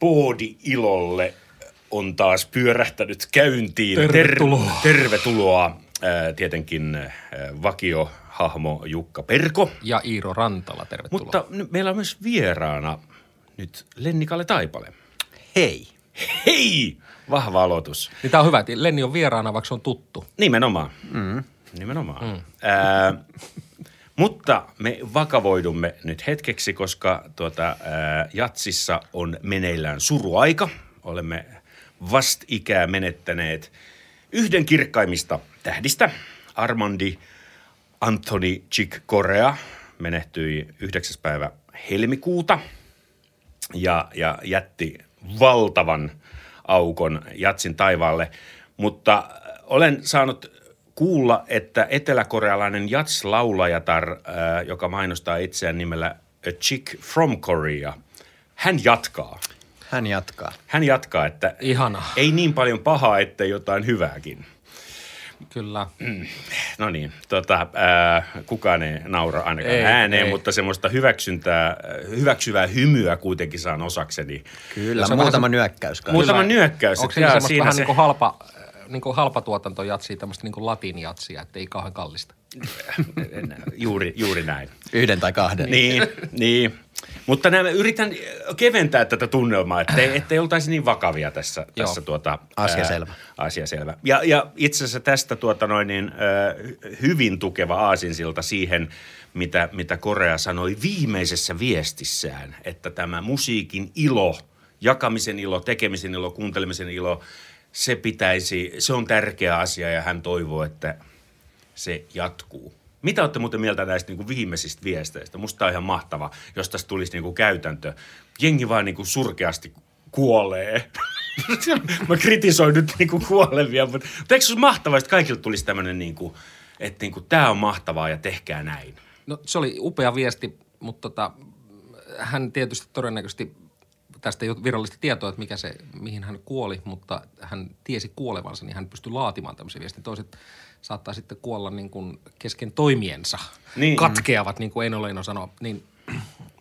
Poodi-ilolle on taas pyörähtänyt käyntiin. Tervetuloa. Ter- tervetuloa. Ää, tietenkin ää, vakiohahmo Jukka Perko. Ja Iiro Rantala, tervetuloa. Mutta meillä on myös vieraana nyt Lennikalle Taipale. Hei. Hei! Vahva aloitus. Niin tää on hyvä, että Lenni on vieraana, vaikka se on tuttu. Nimenomaan. Mm. Nimenomaan. Mm. Ää, mutta me vakavoidumme nyt hetkeksi, koska tuota, ää, Jatsissa on meneillään suruaika. Olemme vastikää menettäneet yhden kirkkaimmista tähdistä. Armandi Anthony Chick Korea menehtyi 9. päivä helmikuuta ja, ja jätti valtavan aukon jatsin taivaalle. Mutta olen saanut kuulla, että eteläkorealainen jats-laulajatar, äh, joka mainostaa itseään nimellä A Chick from Korea, hän jatkaa. Hän jatkaa. Hän jatkaa, että Ihana. ei niin paljon pahaa, että jotain hyvääkin. Kyllä. No niin, tota, ää, kukaan ei naura ainakaan Ei, ei, ääneen, ei. mutta semmoista hyväksyntää, hyväksyvää hymyä kuitenkin saan osakseni. Kyllä, se on muutama vähän nyökkäys. Muutama nyökkäys. Onko se jaa, semmoista siinä vähän se- niin kuin halpa, niin kuin halpa tuotantojatsia, tämmöistä niin kuin latinjatsia, että ei kauhean kallista. juuri, juuri näin. Yhden tai kahden. Niin, niin. Mutta nämä, yritän keventää tätä tunnelmaa, ettei, ettei oltaisi niin vakavia tässä, Joo. tässä tuota, Asia ää, selvä. Asia selvä. Ja, ja itse asiassa tästä tuota noin niin, ää, hyvin tukeva aasinsilta siihen, mitä, mitä Korea sanoi viimeisessä viestissään, että tämä musiikin ilo, jakamisen ilo, tekemisen ilo, kuuntelemisen ilo, se pitäisi, se on tärkeä asia ja hän toivoo, että se jatkuu. Mitä olette muuten mieltä näistä niin kuin viimeisistä viesteistä? Musta on ihan mahtava, jos tästä tulisi niin kuin käytäntö. Jengi vaan niin kuin surkeasti kuolee. Mä kritisoin nyt niin kuin kuolevia, mutta, mutta eikö se olisi mahtavaa, että kaikilta tulisi tämmöinen, niin kuin, että niin kuin, tämä on mahtavaa ja tehkää näin. No se oli upea viesti, mutta tota, hän tietysti todennäköisesti tästä ei ole virallista tietoa, että mikä se, mihin hän kuoli, mutta hän tiesi kuolevansa, niin hän pystyi laatimaan tämmöisen viestin. Toiset saattaa sitten kuolla niin kuin kesken toimiensa, Niin. niin. katkeavat, niin kuin Eino Leino sanoi, niin,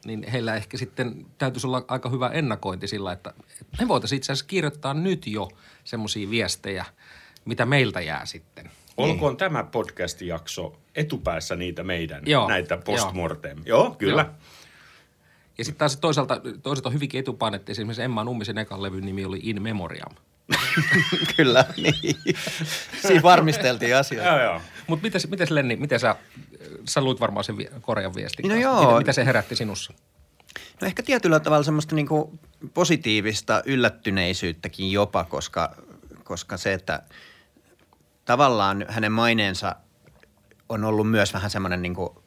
niin heillä ehkä sitten täytyisi olla aika hyvä ennakointi sillä, että, me voitaisiin itse asiassa kirjoittaa nyt jo semmoisia viestejä, mitä meiltä jää sitten. Olkoon tämä podcast-jakso etupäässä niitä meidän, Joo, näitä postmortem. Joo, joo kyllä. Joo. Ja sitten taas toisaalta, toiset on hyvinkin etupainettu. Esimerkiksi Emma Nummisen ekan levyn nimi oli In Memoriam. Kyllä, niin. Siinä varmisteltiin asioita. Joo, joo. Mutta mites, mites Lenni, miten sä, sä luit varmaan sen Korean viestin No kanssa. joo. Mitä, mitä se herätti sinussa? No ehkä tietyllä tavalla semmoista niinku positiivista yllättyneisyyttäkin jopa, koska, koska se, että tavallaan hänen maineensa on ollut myös vähän semmoinen niinku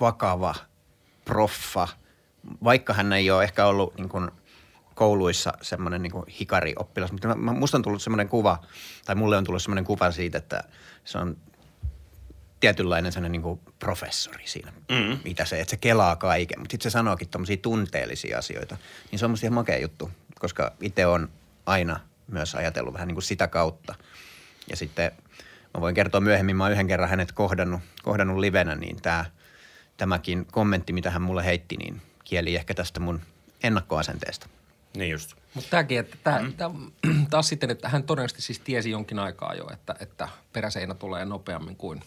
vakava proffa, vaikka hän ei ole ehkä ollut niin kuin kouluissa semmoinen niin hikari-oppilas. Mutta mä- musta on tullut semmoinen kuva, tai mulle on tullut semmoinen kuva siitä, että se on tietynlainen semmoinen niin kuin professori siinä, mm. mitä se, että se kelaa kaiken. Mutta sitten se sanookin tommosia tunteellisia asioita. Niin se on musta ihan makea juttu, koska itse on aina myös ajatellut vähän niin kuin sitä kautta. Ja sitten mä voin kertoa myöhemmin, mä oon yhden kerran hänet kohdannut, kohdannut livenä, niin tämä tämäkin kommentti, mitä hän mulle heitti, niin kieli ehkä tästä mun ennakkoasenteesta. Niin just. Mutta tämäkin, että tää, mm. tää, taas sitten, että hän todennäköisesti siis tiesi jonkin aikaa jo, että, että peräseinä tulee nopeammin kuin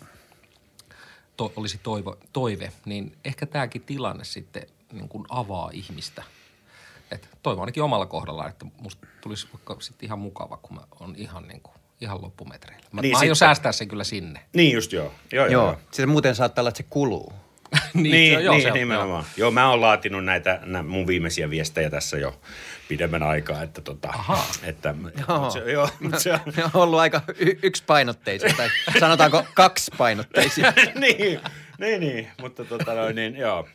to, olisi toivo, toive, niin ehkä tämäkin tilanne sitten niin kuin avaa ihmistä. Et toivon ainakin omalla kohdalla, että musta tulisi vaikka sitten ihan mukava, kun mä on ihan niin kuin, ihan loppumetreillä. Mä, Niin mä aion sitten- säästää sen kyllä sinne. Niin just joo. Joo, joo. Joo, joo. se muuten saattaa olla, että se kuluu. Niin, niin, se on- niin se on- nimenomaan. Joo. joo, mä oon laatinut näitä nä, mun viimeisiä viestejä tässä jo pidemmän aikaa, että tota, Ahaa. että, Joo. mut se, joo, se on, Ne on ollut aika y- yksipainotteisia, tai sanotaanko kaksipainotteisia. niin, niin, niin, mutta tota noin, niin joo.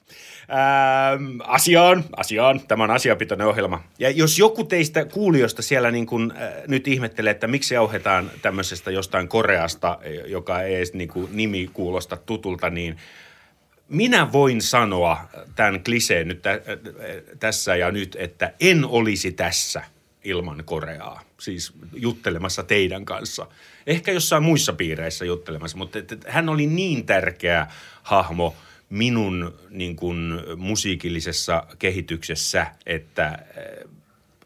Ähm, asiaan, asiaan, tämä on asiapitoinen ohjelma. Ja jos joku teistä kuulijoista siellä niin kuin, äh, nyt ihmettelee, että miksi jauhetaan tämmöisestä jostain Koreasta, joka ei edes niin kuin, nimi kuulosta tutulta, niin minä voin sanoa tämän kliseen nyt tä- tässä ja nyt, että en olisi tässä ilman Koreaa. Siis juttelemassa teidän kanssa. Ehkä jossain muissa piireissä juttelemassa, mutta että hän oli niin tärkeä hahmo minun niin kuin, musiikillisessa kehityksessä, että,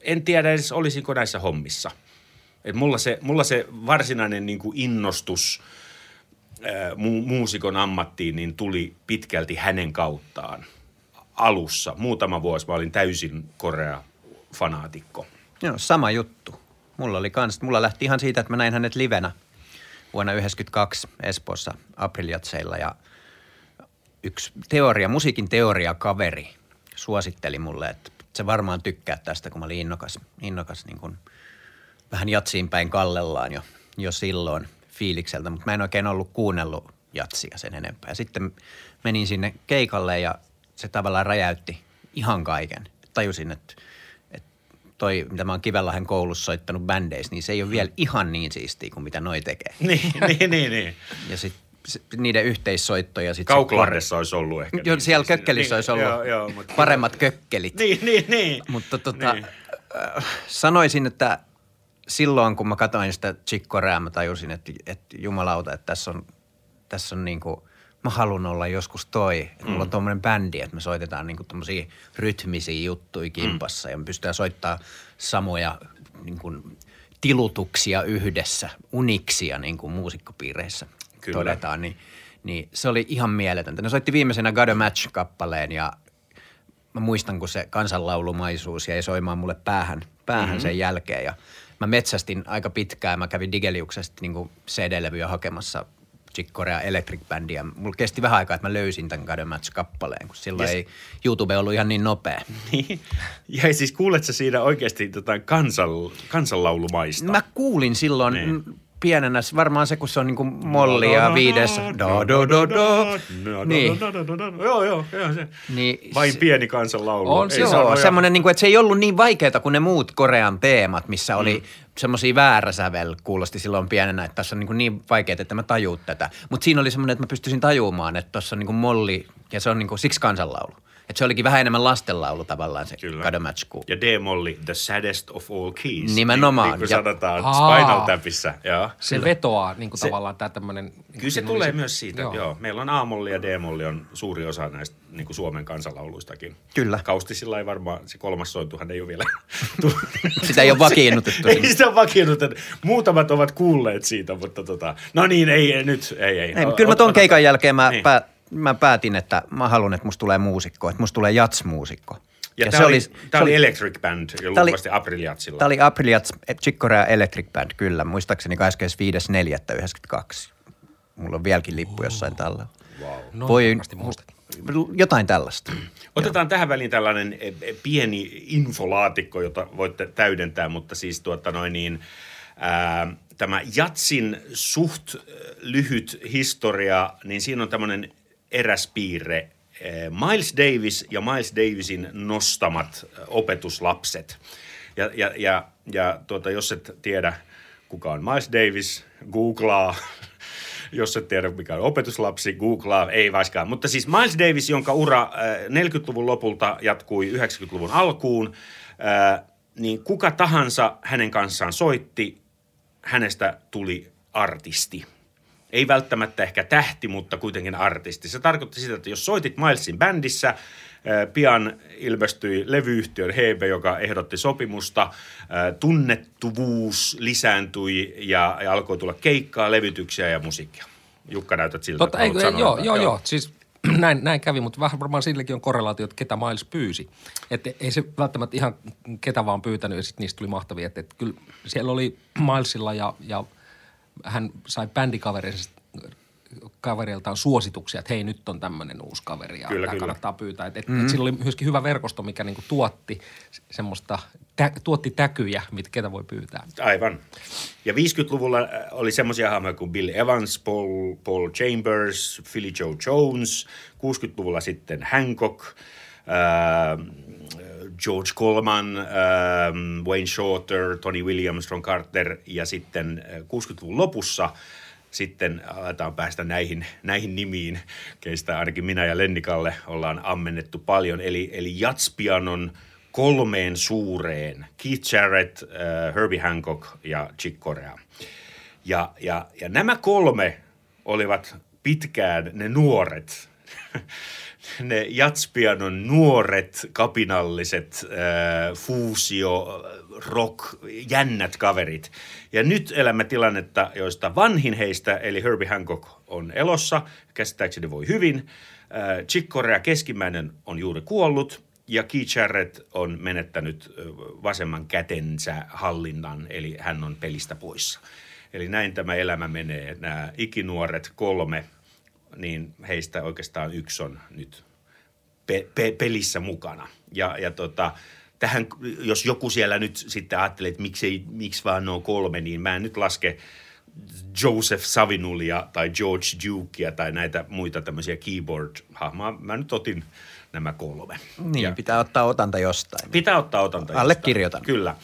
en tiedä edes olisinko näissä hommissa. Et mulla, se, mulla se varsinainen niin kuin innostus mu- muusikon ammattiin niin tuli pitkälti hänen kauttaan alussa. Muutama vuosi mä olin täysin Korea-fanaatikko. Joo, sama juttu. Mulla oli kans, mulla lähti ihan siitä, että mä näin hänet livenä vuonna 1992 Espoossa Apriljatseilla ja yksi teoria, musiikin teoria kaveri suositteli mulle, että se varmaan tykkää tästä, kun mä olin innokas, innokas niin kuin vähän jatsiin päin kallellaan jo, jo silloin fiilikseltä, mutta mä en oikein ollut kuunnellut jatsia sen enempää. Ja sitten menin sinne keikalle ja se tavallaan räjäytti ihan kaiken. Tajusin, että, että toi, mitä mä oon Kivenlahden koulussa soittanut bändeissä, niin se ei ole vielä ihan niin siistiä kuin mitä noi tekee. Niin, niin, niin, niin. Ja sitten niiden yhteissoittoja. Sit Kauklahdessa olisi ollut ehkä. Joo, siellä kökkelissä niin, olisi ollut joo, joo, mutta- paremmat kökkelit. Niin, niin, niin. Mutta tota, Niin. äh, sanoisin, että silloin kun mä katsoin sitä Chick Corea, mä tajusin, että, että jumalauta, että tässä on, tässä on niinku, mä haluan olla joskus toi. Että mulla on tuommoinen bändi, että me soitetaan niinku tommosia rytmisiä juttuja kimpassa ja me pystytään soittaa samoja niinku, tilutuksia yhdessä, uniksia niin kuin muusikkopiireissä Kyllä. todetaan. Niin, niin se oli ihan mieletöntä. Ne soitti viimeisenä God a Match-kappaleen ja mä muistan, kun se kansanlaulumaisuus jäi soimaan mulle päähän, päähän mm-hmm. sen jälkeen. Ja mä metsästin aika pitkään. Mä kävin Digeliuksesta niin CD-levyjä hakemassa Chick Corea Electric Bandia. Mulla kesti vähän aikaa, että mä löysin tämän God Match-kappaleen, kun silloin Yes. ei YouTube ollut ihan niin nopea. Niin. Ja siis kuulet sä siinä oikeasti jotain kansal, kansanlaulumaista? Mä kuulin silloin Niin. Pienenä, varmaan se, kun se on niin kuin molli ja viides. Do, do, do, do. Niin. Joo, joo, joo. Se. Niin Vain pieni kansanlaulu. On se, joo, nojaa- semmoinen, niin kuin, että se ei ollut niin vaikeaa kuin ne muut Korean teemat, missä oli mm. semmoisia vääräsävel, kuulosti silloin pienenä, että tässä on niin, kuin niin vaikeaa, että mä tajuu tätä. Mutta siinä oli semmoinen, että mä pystyisin tajumaan, että tuossa on niin kuin molli ja se on niin kuin siksi kansanlaulu. Että se olikin vähän enemmän lastenlaulu tavallaan se Kyllä. God a Match kuin. Ja D-molli, the saddest of all keys. Nimenomaan. Niin, niin kuin Ja- sanotaan Aa. Spinal Tapissa. Joo. Se vetoaa niin kuin Se- tavallaan tämä tämmöinen... Kyllä se tulee myös siitä, joo. joo. Meillä on A-molli ja D-molli on suuri osa näistä niin kuin Suomen kansanlauluistakin. Kyllä. Kaustisilla ei varmaan, se kolmas sointuhan ei ole vielä. Sitä ei ole vakiinnutettu ei sitä ole vakiinnutettu. Muutamat ovat kuulleet siitä, mutta tota, no niin, ei, ei nyt, ei, ei. Ei, mutta kyllä mä ton keikan jälkeen mä, Niin. niin. pää, mä päätin, että mä haluan, että musta tulee muusikko, että musta tulee jatsmuusikko. Ja, ja tämä oli, se oli Electric Band, oli- luultavasti Apriliatsilla. Tämä oli Apriliats Chick Corea Electric Band, kyllä. Muistaakseni 25.4.92. Mulla on vieläkin lippu jossain tällä. Wow. No, Voi, jotain tällaista. Otetaan tähän väliin tällainen eh, eh, pieni infolaatikko, jota voitte täydentää, mutta siis tuota noin niin, ää, tämä Jatsin suht lyhyt historia, niin siinä on tämmöinen eräs piirre. äh, Miles Davis ja Miles Davisin nostamat äh, opetuslapset. Ja, ja, ja, ja tuota, jos et tiedä, kuka on Miles Davis, googlaa jos et tiedä mikä on opetuslapsi, googlaa, ei vaiskaan. Mutta siis Miles Davis, jonka ura äh, 40-luvun lopulta jatkui 90-luvun alkuun, niin kuka tahansa hänen kanssaan soitti, hänestä tuli artisti. Ei välttämättä ehkä tähti, mutta kuitenkin artisti. Se tarkoitti sitä, että jos soitit Milesin bändissä, äh, pian ilmestyi levyyhtiön Hebe, joka ehdotti sopimusta. Äh, Tunnettuvuus lisääntyi ja, ja alkoi tulla keikkaa, levytyksiä ja musiikkia. Jukka, näytät siltä, Totta, ei, sanoa joo, joo, joo, siis näin, näin kävi, mutta vähän varmaan silläkin on korrelaatio, että ketä Miles pyysi. Että ei se välttämättä ihan ketä vaan pyytänyt ja sitten niistä tuli mahtavia. Että, että kyllä siellä oli Milesilla ja, ja hän sai bändikavereista kaveriltaan suosituksia, että hei nyt on tämmöinen uusi kaveri ja Kyllä, tämä kyllä. kannattaa pyytää. Et, et, mm. et sillä oli myöskin hyvä verkosto, mikä niinku tuotti semmoista, tä, tuotti täkyjä, mitä ketä voi pyytää. Aivan. Ja 50-luvulla äh, oli semmoisia hahmoja kuin Bill Evans, Paul, Paul Chambers, Philly Joe Jones. 60-luvulla sitten Hancock, äh, George Coleman, äh, Wayne Shorter, Tony Williams, Ron Carter ja sitten äh, 60-luvun lopussa sitten aletaan päästä näihin, näihin nimiin, keistä ainakin minä ja Lennikalle ollaan ammennettu paljon. Eli, eli jatspianon kolmeen suureen. Keith Jarrett, äh, Herbie Hancock ja Chick Corea. Ja, ja, ja nämä kolme olivat pitkään ne nuoret, ne jatspianon nuoret, kapinalliset, äh, fuusio, rock, jännät kaverit. Ja nyt elämme tilannetta, joista vanhin heistä, eli Herbie Hancock, on elossa. Käsittääkseni voi hyvin. Äh, Chick Corea keskimmäinen on juuri kuollut. Ja Keith Jarrett on menettänyt äh, vasemman kätensä hallinnan, eli hän on pelistä poissa. Eli näin tämä elämä menee. Nämä ikinuoret kolme, niin heistä oikeastaan yksi on nyt pe- pe- pelissä mukana. Ja, ja tota, tähän, jos joku siellä nyt sitten ajattelee, että miksi, miksi vaan nuo kolme, niin mä en nyt laske Joseph Savinulia tai George Dukea tai näitä muita tämmöisiä keyboard-hahmoja. Mä nyt otin nämä kolme. Niin, ja pitää ottaa otanta jostain. Pitää ottaa otanta Allekirjoitan. Jostain. Kyllä.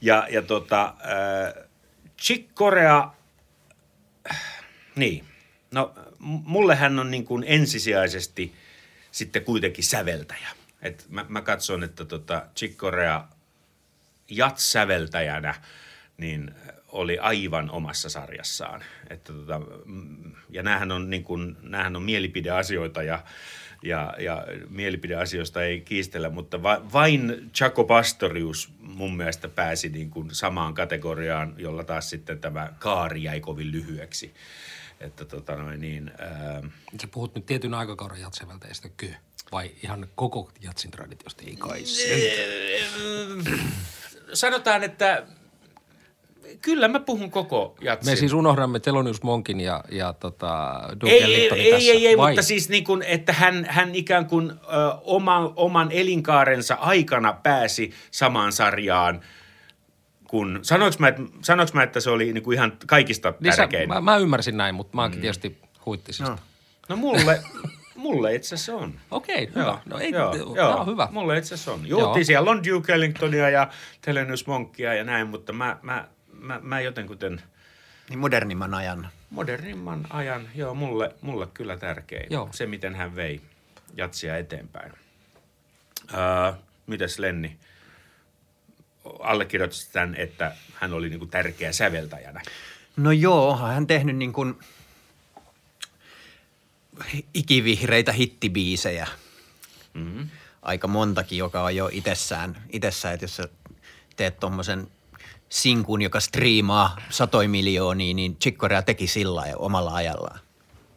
Ja, ja tota, äh, Chick Korea, niin, no mulle hän on niin kuin ensisijaisesti sitten kuitenkin säveltäjä. Et mä, mä katson, että tota Chick Korea jats-säveltäjänä niin oli aivan omassa sarjassaan. Että tota, mm, ja näähän on, niin kuin, näähän on mielipideasioita ja, ja, ja mielipideasioista ei kiistellä, mutta va, vain Chaco Pastorius mun mielestä pääsi niin kuin samaan kategoriaan, jolla taas sitten tämä kaari jäi kovin lyhyeksi. Että tota noin niin... Ää... Sä puhut nyt tietyn aikakauden jatseveltäjistä, kyllä? Vai ihan koko jatsin traditiosta? Ei kai Sanotaan, että kyllä mä puhun koko jatsin. Me siis unohdamme Telonius Monkin ja, ja tota, Duke ei, ei, ei, tässä. ei, ei, Vai? mutta siis niin kuin, että hän, hän ikään kuin ö, oman, oman elinkaarensa aikana pääsi samaan sarjaan kun, sanoinko mä, että, sanoinko mä, että se oli niin kuin ihan kaikista niin tärkein? Sä, mä, mä, ymmärsin näin, mutta mä oonkin mm. tietysti huittisista. No, no mulle, mulle itse asiassa on. Okei, okay, hyvä. No ei, joo, joo, joo, hyvä. Mulle itse asiassa on. Juhtiin siellä on Duke Ellingtonia ja Telenius Monkia ja näin, mutta mä, mä, mä, mä jotenkuten... Niin modernimman ajan. Modernimman ajan, joo, mulle, mulle kyllä tärkein. Joo. Se, miten hän vei jatsia eteenpäin. Uh, mites Lenni? Allekirjoitit tämän, että hän oli niin kuin tärkeä säveltäjänä. No joo, hän tehnyt niin kuin ikivihreitä hittibiisejä. Mm-hmm. Aika montakin, joka on jo itsessään, itsessään että jos sä teet tuommoisen – sinkun, joka striimaa satoi miljoonia, niin Chicorea teki sillä omalla ajallaan.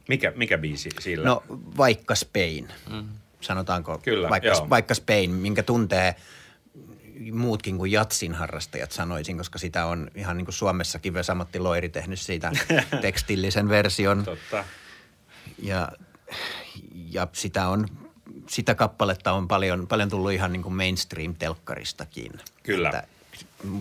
Mikä, mikä biisi sillä? No vaikka Spain, mm. sanotaanko. Kyllä, vaikka, vaikka Spain, minkä tuntee muutkin kuin jatsin harrastajat sanoisin, koska sitä on ihan niin kuin Suomessakin Vesamatti Loiri tehnyt siitä tekstillisen version. Totta. Ja, ja sitä on sitä kappaletta on paljon, paljon tullut ihan niin kuin mainstream-telkkaristakin. Kyllä. Että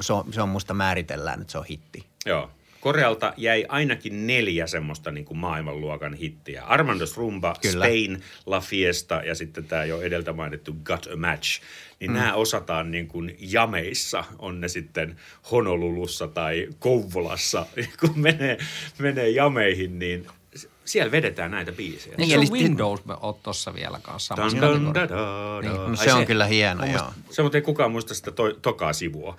se on, se on musta määritellään, että se on hitti. Joo. Korealta jäi ainakin neljä semmoista niin kuin maailmanluokan hittiä. Armando Rumba, Kyllä. Spain, La Fiesta ja sitten tämä jo edeltä mainittu Got a Match. Niin mm. nämä osataan niin kuin jameissa, on ne sitten Honolulussa tai Kouvolassa. Kun menee, menee jameihin, niin siellä vedetään näitä biisejä. Niin, eli Windows me oot tossa vielä kanssa samassa dun, da, da, da, niin, no, se on se, kyllä hieno, joo. Se, mutta ei kukaan muista sitä to, tokaa sivua.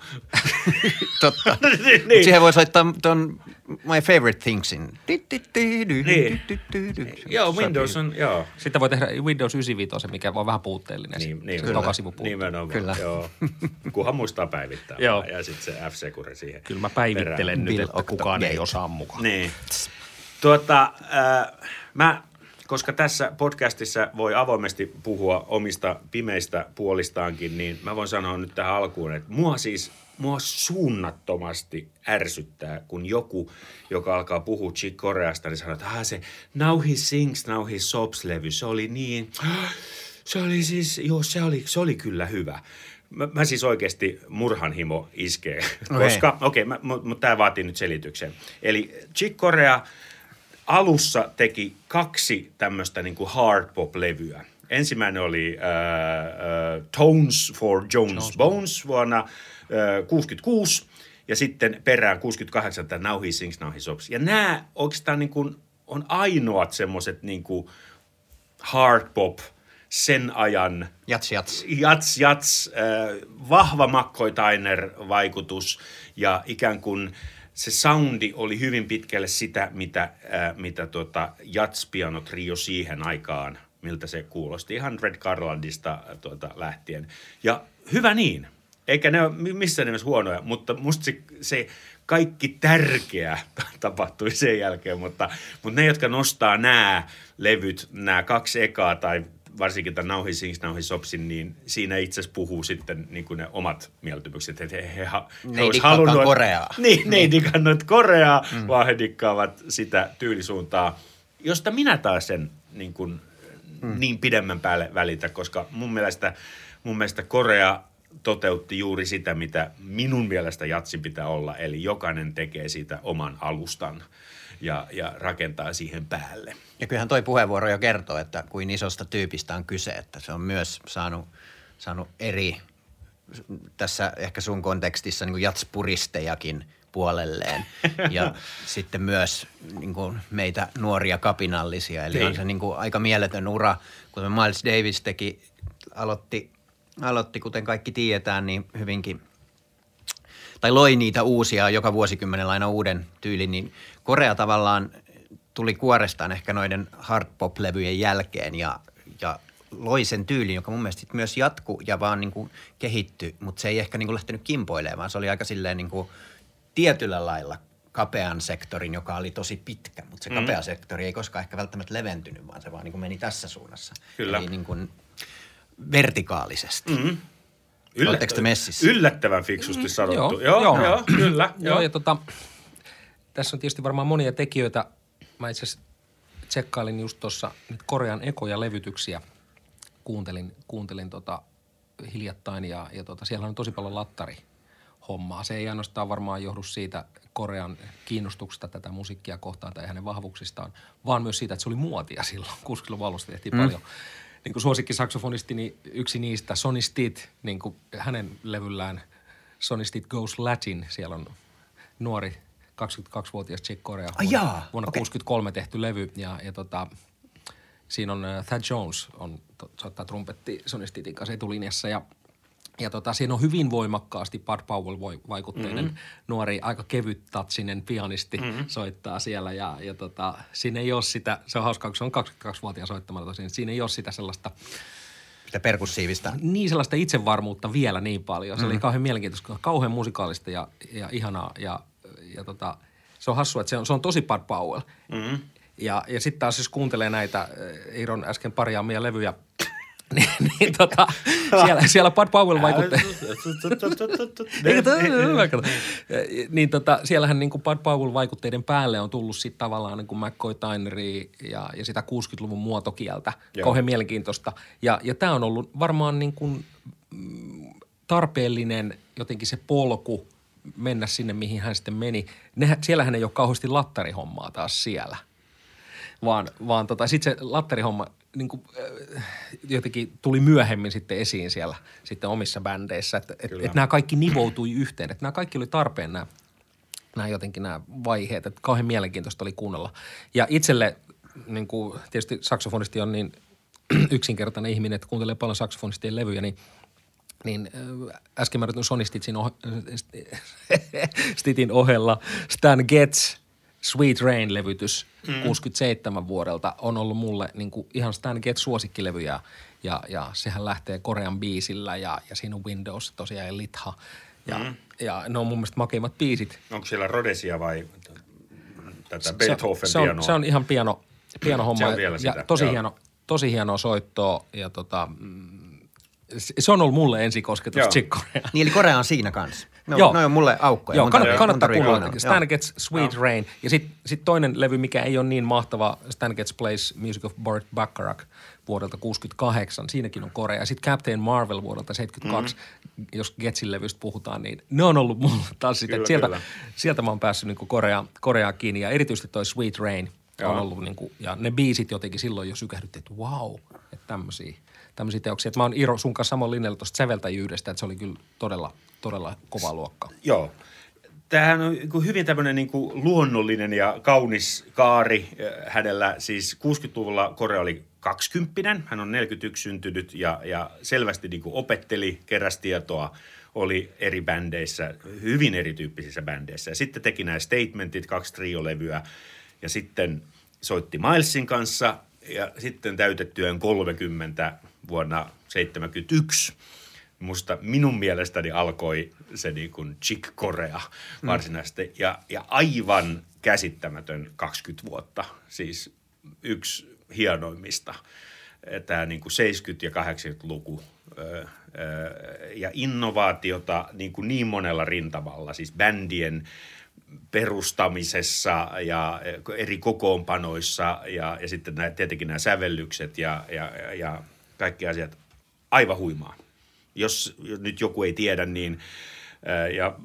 Totta. niin. Mut siihen voisi laittaa ton My Favorite Thingsin. Niin. Joo, Windows on, joo. Sitten voi tehdä Windows 95, mikä on vähän puutteellinen. Niin, niin, se tokasivu puuttuu. Nimenomaan, kyllä. joo. Kunhan muistaa päivittää. joo. Ja sitten se F-Secure siihen. Kyllä mä päivittelen perään. nyt, että kukaan ei osaa mukaan. Niin. Tuota, äh, mä, koska tässä podcastissa voi avoimesti puhua omista pimeistä puolistaankin, niin mä voin sanoa nyt tähän alkuun, että mua siis mua suunnattomasti ärsyttää, kun joku, joka alkaa puhua Chick Koreasta, niin sanoo, että ah, se Now He Sings, Now He Sobs-levy, se oli niin, se oli siis, joo, se oli, se oli kyllä hyvä. Mä, mä siis oikeasti murhanhimo iskee, okay. koska, okei, okay, mutta tämä vaatii nyt selityksen. Eli Chick Korea – alussa teki kaksi tämmöistä niin kuin hard pop-levyä. Ensimmäinen oli uh, uh, Tones for Jones, Jones Bones vuonna uh, 66 ja sitten perään 68 tämä Now He Sings, Now He Sobs. Ja nämä oikeastaan niin kuin on ainoat semmoiset niin kuin hard pop sen ajan. Jats, jats. Jats, jats. Äh, vahva makkoitainer vaikutus ja ikään kuin – se soundi oli hyvin pitkälle sitä, mitä, äh, mitä tota Jatspiano Trio siihen aikaan miltä se kuulosti. Ihan Red Garlandista tuota, lähtien. Ja hyvä niin. Eikä ne ole missään nimessä huonoja, mutta musta se, se kaikki tärkeä tapahtui sen jälkeen. Mutta, mutta ne, jotka nostaa nämä levyt, nämä kaksi ekaa tai varsinkin tämän He Sings, He Sopsin, niin siinä itse asiassa puhuu sitten niin kuin ne omat mieltymykset. Että he, he, he, ne he ei halunnut, Koreaa. Niin, ne ei digannut Koreaa, mm. vaan he dikkaavat sitä tyylisuuntaa, josta minä taas sen niin, kuin, mm. niin pidemmän päälle välitä, koska mun mielestä, mun mielestä Korea toteutti juuri sitä, mitä minun mielestä jatsi pitää olla, eli jokainen tekee siitä oman alustan ja, ja rakentaa siihen päälle. Ja kyllähän toi puheenvuoro jo kertoo, että kuin isosta tyypistä on kyse, että se on myös saanut, saanut eri, tässä ehkä sun kontekstissa niin jatspuristejakin puolelleen ja sitten myös niin kuin meitä nuoria kapinallisia. Eli niin. on se niin kuin aika mieletön ura, kuten Miles Davis teki, aloitti, aloitti, kuten kaikki tiedetään, niin hyvinkin – tai loi niitä uusia, joka vuosikymmenellä aina uuden tyylin, niin Korea tavallaan tuli kuorestaan ehkä noiden hard pop-levyjen jälkeen ja, ja loi sen tyylin, joka mun mielestä myös jatku ja vaan niin kuin kehittyi, mutta se ei ehkä niin kuin lähtenyt kimpoilemaan, vaan se oli aika silleen niin kuin tietyllä lailla kapean sektorin, joka oli tosi pitkä, mutta se mm. kapea sektori ei koskaan ehkä välttämättä leventynyt, vaan se vaan niin kuin meni tässä suunnassa. Kyllä. Eli niin kuin vertikaalisesti. Mm. Yllättä, messissä? Yllättävän fiksusti mm, sanottu. Joo, joo, joo kyllä. Joo, ja tota, tässä on tietysti varmaan monia tekijöitä. Mä itse asiassa tsekkailin just tuossa nyt Korean ekoja levytyksiä. Kuuntelin, kuuntelin tota hiljattain ja, ja tota, siellä on tosi paljon lattari hommaa. Se ei ainoastaan varmaan johdu siitä Korean kiinnostuksesta tätä musiikkia kohtaan tai hänen vahvuuksistaan, vaan myös siitä, että se oli muotia silloin. 60-luvun alusta tehtiin mm. paljon niin kuin suosikkisaksofonistini niin yksi niistä, Sonny Stitt, niin kuin hänen levyllään Sonny Stitt Goes Latin. Siellä on nuori 22-vuotias Chick Corea vuonna, ah, jaa, vuonna okay. 63 tehty levy ja, ja tota, siinä on uh, Thad Jones on soittaa trumpetti Sonny Stittin kanssa etulinjassa ja – ja tota, siinä on hyvin voimakkaasti Bud Powell-vaikutteinen mm-hmm. nuori, aika kevyt tatsinen pianisti mm-hmm. soittaa siellä. Ja, ja tota, siinä ei ole sitä, se on hauskaa, kun se on 22-vuotiaan soittamalla tosiaan, siinä ei ole sitä sellaista – sitä perkussiivista. Niin sellaista itsevarmuutta vielä niin paljon. Se mm. oli kauhean mielenkiintoista, kauhean musikaalista ja, ja ihanaa. Ja, ja tota, se on hassua, että se on, se on tosi Bud Powell. Mm. Ja, ja sitten taas jos kuuntelee näitä Iron äsken parjaamia levyjä – niin, niin tota, siellä, siellä Bud Powell vaikutti. niin tota, siellähän niin kuin Bud Powell vaikutteiden päälle on tullut sitten tavallaan niin kuin McCoy Tynery ja, ja sitä 60-luvun muotokieltä. Joo. Kauhean mielenkiintoista. Ja, ja tämä on ollut varmaan niin kuin mm, tarpeellinen jotenkin se polku mennä sinne, mihin hän sitten meni. Ne, siellähän ei ole kauheasti lattarihommaa taas siellä – vaan, vaan tota, sitten se latterihomma niin kuin, äh, jotenkin tuli myöhemmin sitten esiin siellä sitten omissa bändeissä, että et, et nämä kaikki nivoutui yhteen, että nämä kaikki oli tarpeen nämä, nämä jotenkin nämä vaiheet, että kauhean mielenkiintoista oli kuunnella. Ja itselle niin kuin, tietysti saksofonisti on niin yksinkertainen ihminen, että kuuntelee paljon saksofonistien levyjä, niin niin äsken mä Sony Stitchin oh- Stitin ohella Stan Getz Sweet Rain-levytys mm. 67 vuodelta on ollut mulle niin kuin ihan Stan Getz suosikkilevyjä ja, ja sehän lähtee Korean biisillä ja, ja siinä on Windows tosiaan ja Litha ja, mm. ja ne on mun mielestä makeimmat biisit. Onko siellä Rhodesia vai tätä Beethoven se, pianoa? Se on ihan piano, piano homma ja, ja tosi, hieno, tosi hienoa soittoa ja tota, mm, se on ollut mulle ensikosketus Chick Corea. Niin eli Korea on siinä kanssa. No, Joo. Noi on mulle aukkoja. Joo, kannattaa, kannattaa kuulla. Stan Gets Sweet Joo. Rain. Ja sitten sit toinen levy, mikä ei ole niin mahtava, Stan Gets Plays Music of Burt Bacharach vuodelta 68. Siinäkin on Korea. Ja sitten Captain Marvel vuodelta 72, mm-hmm. jos Getsin levystä puhutaan, niin ne on ollut mulle taas sitä. Kyllä, sieltä, kyllä. sieltä mä oon päässyt niin Korea, Koreaa kiinni. Ja erityisesti toi Sweet Rain on ollut, niin kuin, ja ne biisit jotenkin silloin jo sykähdytti, että wow, että tämmöisiä tämmöisiä teoksia. Että mä oon Iro sun kanssa samoin linjalla tuosta säveltäjyydestä, että se oli kyllä todella, todella kova luokka. Joo. Tämähän on niinku hyvin tämmöinen niin kuin luonnollinen ja kaunis kaari hänellä. Siis 60-luvulla Korea oli 20 hän on 41 syntynyt ja, ja selvästi niin kuin opetteli, keräsi tietoa, oli eri bändeissä, hyvin erityyppisissä bändeissä. Ja sitten teki nämä statementit, kaksi triolevyä ja sitten soitti Milesin kanssa ja sitten täytettyään 30 vuonna 71 musta minun mielestäni alkoi se niin kuin Chick Korea varsinaisesti. Mm. ja, ja aivan käsittämätön 20 vuotta, siis yksi hienoimmista. Tämä niin kuin 70- ja 80-luku ja innovaatiota niin, kuin niin monella rintamalla, siis bändien perustamisessa ja eri kokoonpanoissa ja, ja sitten nämä, tietenkin nämä sävellykset ja, ja, ja kaikki asiat aivan huimaa. Jos, nyt joku ei tiedä, niin ja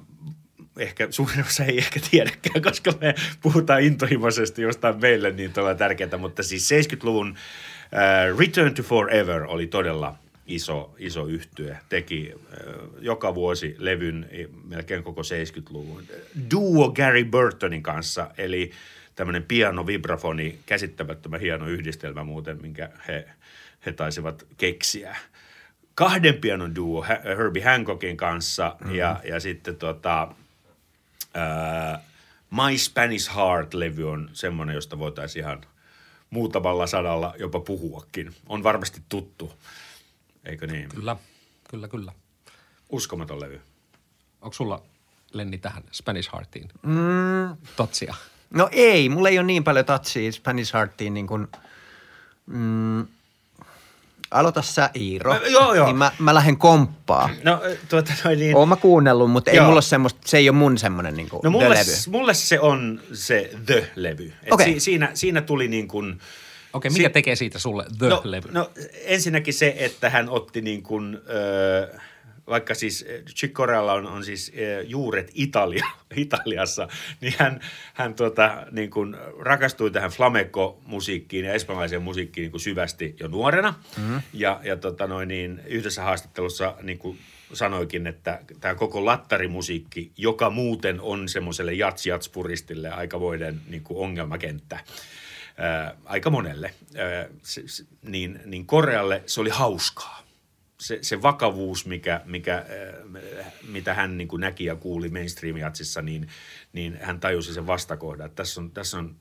ehkä suurin osa ei ehkä tiedäkään, koska me puhutaan intohimoisesti jostain meille niin todella tärkeää, mutta siis 70-luvun uh, Return to Forever oli todella iso, iso yhtye. Teki uh, joka vuosi levyn melkein koko 70-luvun. Duo Gary Burtonin kanssa, eli tämmöinen piano, vibrafoni, käsittämättömän hieno yhdistelmä muuten, minkä he, he taisivat keksiä kahden pianon duo Herbie Hancockin kanssa mm-hmm. ja, ja sitten tota, ää, My Spanish Heart-levy on semmoinen, josta voitaisiin ihan muutamalla sadalla jopa puhuakin. On varmasti tuttu, eikö niin? Kyllä, kyllä, kyllä. Uskomaton levy. Onko sulla, Lenni, tähän Spanish Heartiin mm. totsia? No ei, mulla ei ole niin paljon tatsia Spanish Heartiin niin kuin, mm, aloita sä Iiro, mä, joo, joo. niin mä, mä lähden komppaa. No tuota noin niin. Oon mä kuunnellut, mutta joo. ei mulla semmoista, se ei ole mun semmoinen niin kuin no, mulle, The-levy. mulle se on se The-levy. Okay. Si, siinä, siinä tuli niin kuin... Okei, mikä si- tekee siitä sulle The-levy? No, no ensinnäkin se, että hän otti niin kuin... Öö, vaikka siis Chick Corealla on, on siis juuret Italia, Italiassa, niin hän, hän tuota, niin kuin rakastui tähän flamenco-musiikkiin ja espanjalaiseen musiikkiin niin kuin syvästi jo nuorena. Mm-hmm. Ja, ja tota noin, niin yhdessä haastattelussa niin kuin sanoikin, että tämä koko lattarimusiikki, joka muuten on semmoiselle jats-jats-puristille aikamoinen niin kuin ongelmakenttä, ää, aika monelle, ää, se, se, niin, niin Korealle se oli hauskaa se, se vakavuus, mikä, mikä, äh, mitä hän niin kuin näki ja kuuli mainstream-jatsissa, niin, niin hän tajusi sen vastakohdan. Tässä on, tässä on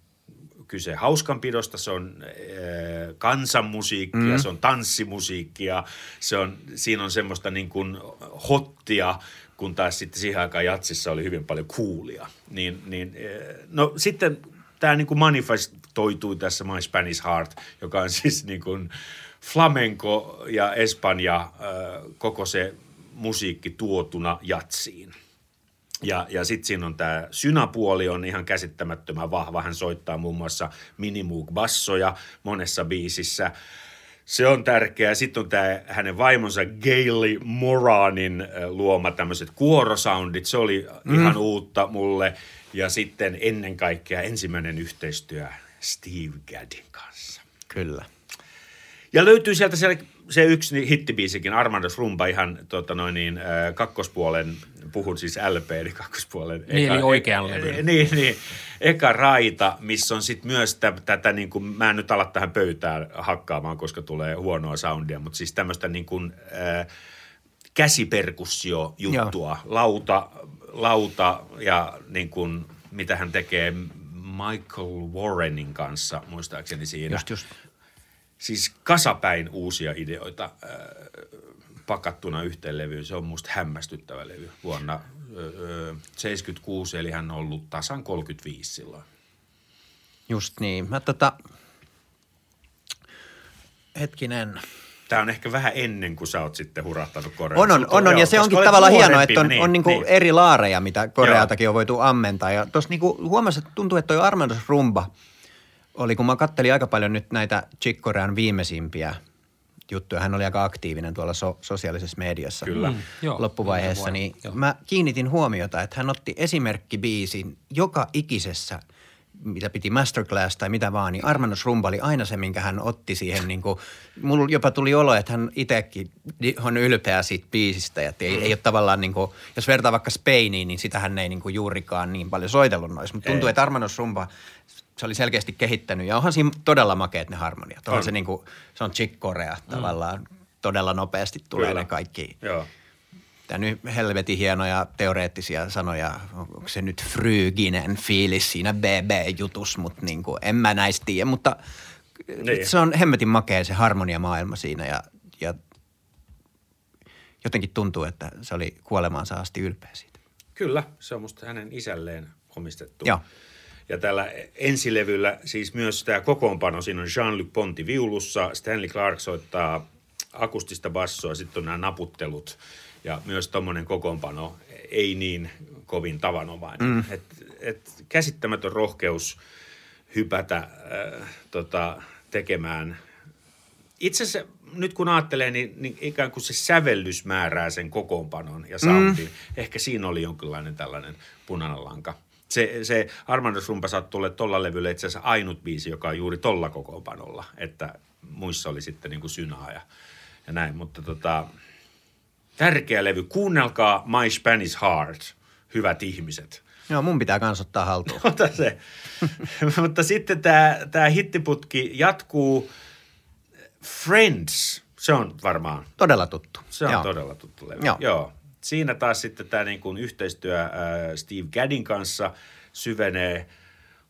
kyse hauskanpidosta, se on äh, kansanmusiikkia, mm. se on tanssimusiikkia, se on, siinä on semmoista niin kuin hottia, kun taas sitten siihen aikaan jatsissa oli hyvin paljon coolia. Niin, niin, äh, no sitten tämä niin kuin manifestoitui tässä My Spanish Heart, joka on siis niin kuin, äh, flamenco ja Espanja, koko se musiikki tuotuna jatsiin. Ja, ja sitten siinä on tämä synapuoli on ihan käsittämättömän vahva. Hän soittaa muun muassa minimoog bassoja monessa biisissä. Se on tärkeää. Sitten on tämä hänen vaimonsa Gaily Moranin luoma tämmöiset kuorosoundit. Se oli mm. ihan uutta mulle. Ja sitten ennen kaikkea ensimmäinen yhteistyö Steve Gaddin kanssa. Kyllä. Ja löytyy sieltä se, se yksi hittibiisikin, Armandos Rumba ihan tota noin niin, äh, kakkospuolen, puhun siis LP, eli kakkospuolen. Niin, eka, eli oikean levyn. Niin, niin, eka raita, missä on sitten myös tä, tätä, niin kuin, mä en nyt ala tähän pöytään hakkaamaan, koska tulee huonoa soundia, mutta siis tämmöistä niin kuin, äh, käsiperkussio-juttua, lauta, lauta ja niin kuin, mitä hän tekee Michael Warrenin kanssa, muistaakseni siinä. Just, just siis kasapäin uusia ideoita äh, pakattuna yhteen levyyn. Se on musta hämmästyttävä levy vuonna äh, 76, eli hän on ollut tasan 35 silloin. Just niin. Mä tota, hetkinen. Tämä on ehkä vähän ennen kuin sä oot sitten hurahtanut Koreaan. On, on, on, on ja se onkin tavallaan hienoa, että on, niin, on niinku niin. eri laareja, mitä Koreatakin Joo. on voitu ammentaa. Ja tuossa niinku huomasin, että tuntuu, että toi Armendos Rumba – oli, kun mä kattelin aika paljon nyt näitä Chick Corean viimeisimpiä juttuja. Hän oli aika aktiivinen tuolla so- sosiaalisessa mediassa Kyllä. Mm, loppuvaiheessa. Niin joo. mä kiinnitin huomiota, että hän otti esimerkkibiisin joka ikisessä – mitä piti masterclass tai mitä vaan, niin Armanos Rumba oli aina se, minkä hän otti siihen. Niin kuin, mulla jopa tuli olo, että hän itsekin on ylpeä siitä biisistä. Että ei, ei ole tavallaan, niin kuin, jos vertaa vaikka Spainiin, niin sitä hän ei niin kuin juurikaan niin paljon soitellut noissa. Mutta tuntuu, että Armanos Rumba se oli selkeästi kehittänyt ja onhan siinä todella makeet ne harmoniat. On. Se, niin kuin, se on chick korea mm. tavallaan. Todella nopeasti tulee Kyllä. ne kaikki. Joo. Tämä nyt helvetin hienoja teoreettisia sanoja. Onko se nyt fryginen fiilis siinä BB-jutus, mutta niin kuin, en mä näistä tiedä. Mutta Niin. se on hemmetin makea se harmoniamaailma siinä ja, ja jotenkin tuntuu, että se oli kuolemaansa asti ylpeä siitä. Kyllä, se on musta hänen isälleen omistettu. Joo. Ja tällä ensilevyllä siis myös tämä kokoonpano, siinä on Jean-Luc Ponty viulussa, Stanley Clark soittaa akustista bassoa, sitten on nämä naputtelut ja myös tuommoinen kokoonpano ei niin kovin tavanomainen. Mm. Et, et käsittämätön rohkeus hypätä äh, tota, tekemään. Itse asiassa nyt kun ajattelee, niin, niin ikään kuin se sävellys määrää sen kokoonpanon ja soundin. Mm. Ehkä siinä oli jonkinlainen tällainen punainen lanka. Se, se Armandos Rumpa sattuu tolla levyllä itse asiassa ainut biisi, joka on juuri tolla kokoonpanolla. Että muissa oli sitten niin kuin synaa ja, ja näin. Mutta tota, tärkeä levy. Kuunnelkaa My Spanish Heart, hyvät ihmiset. Joo, mun pitää kans ottaa haltuun. Ota se. Mutta sitten tämä, tämä hittiputki jatkuu. Friends, se on varmaan, Todella tuttu. se on Joo. todella tuttu levy. Joo. Joo. Siinä taas sitten tämä niin kuin yhteistyö äh, Steve Gaddin kanssa syvenee.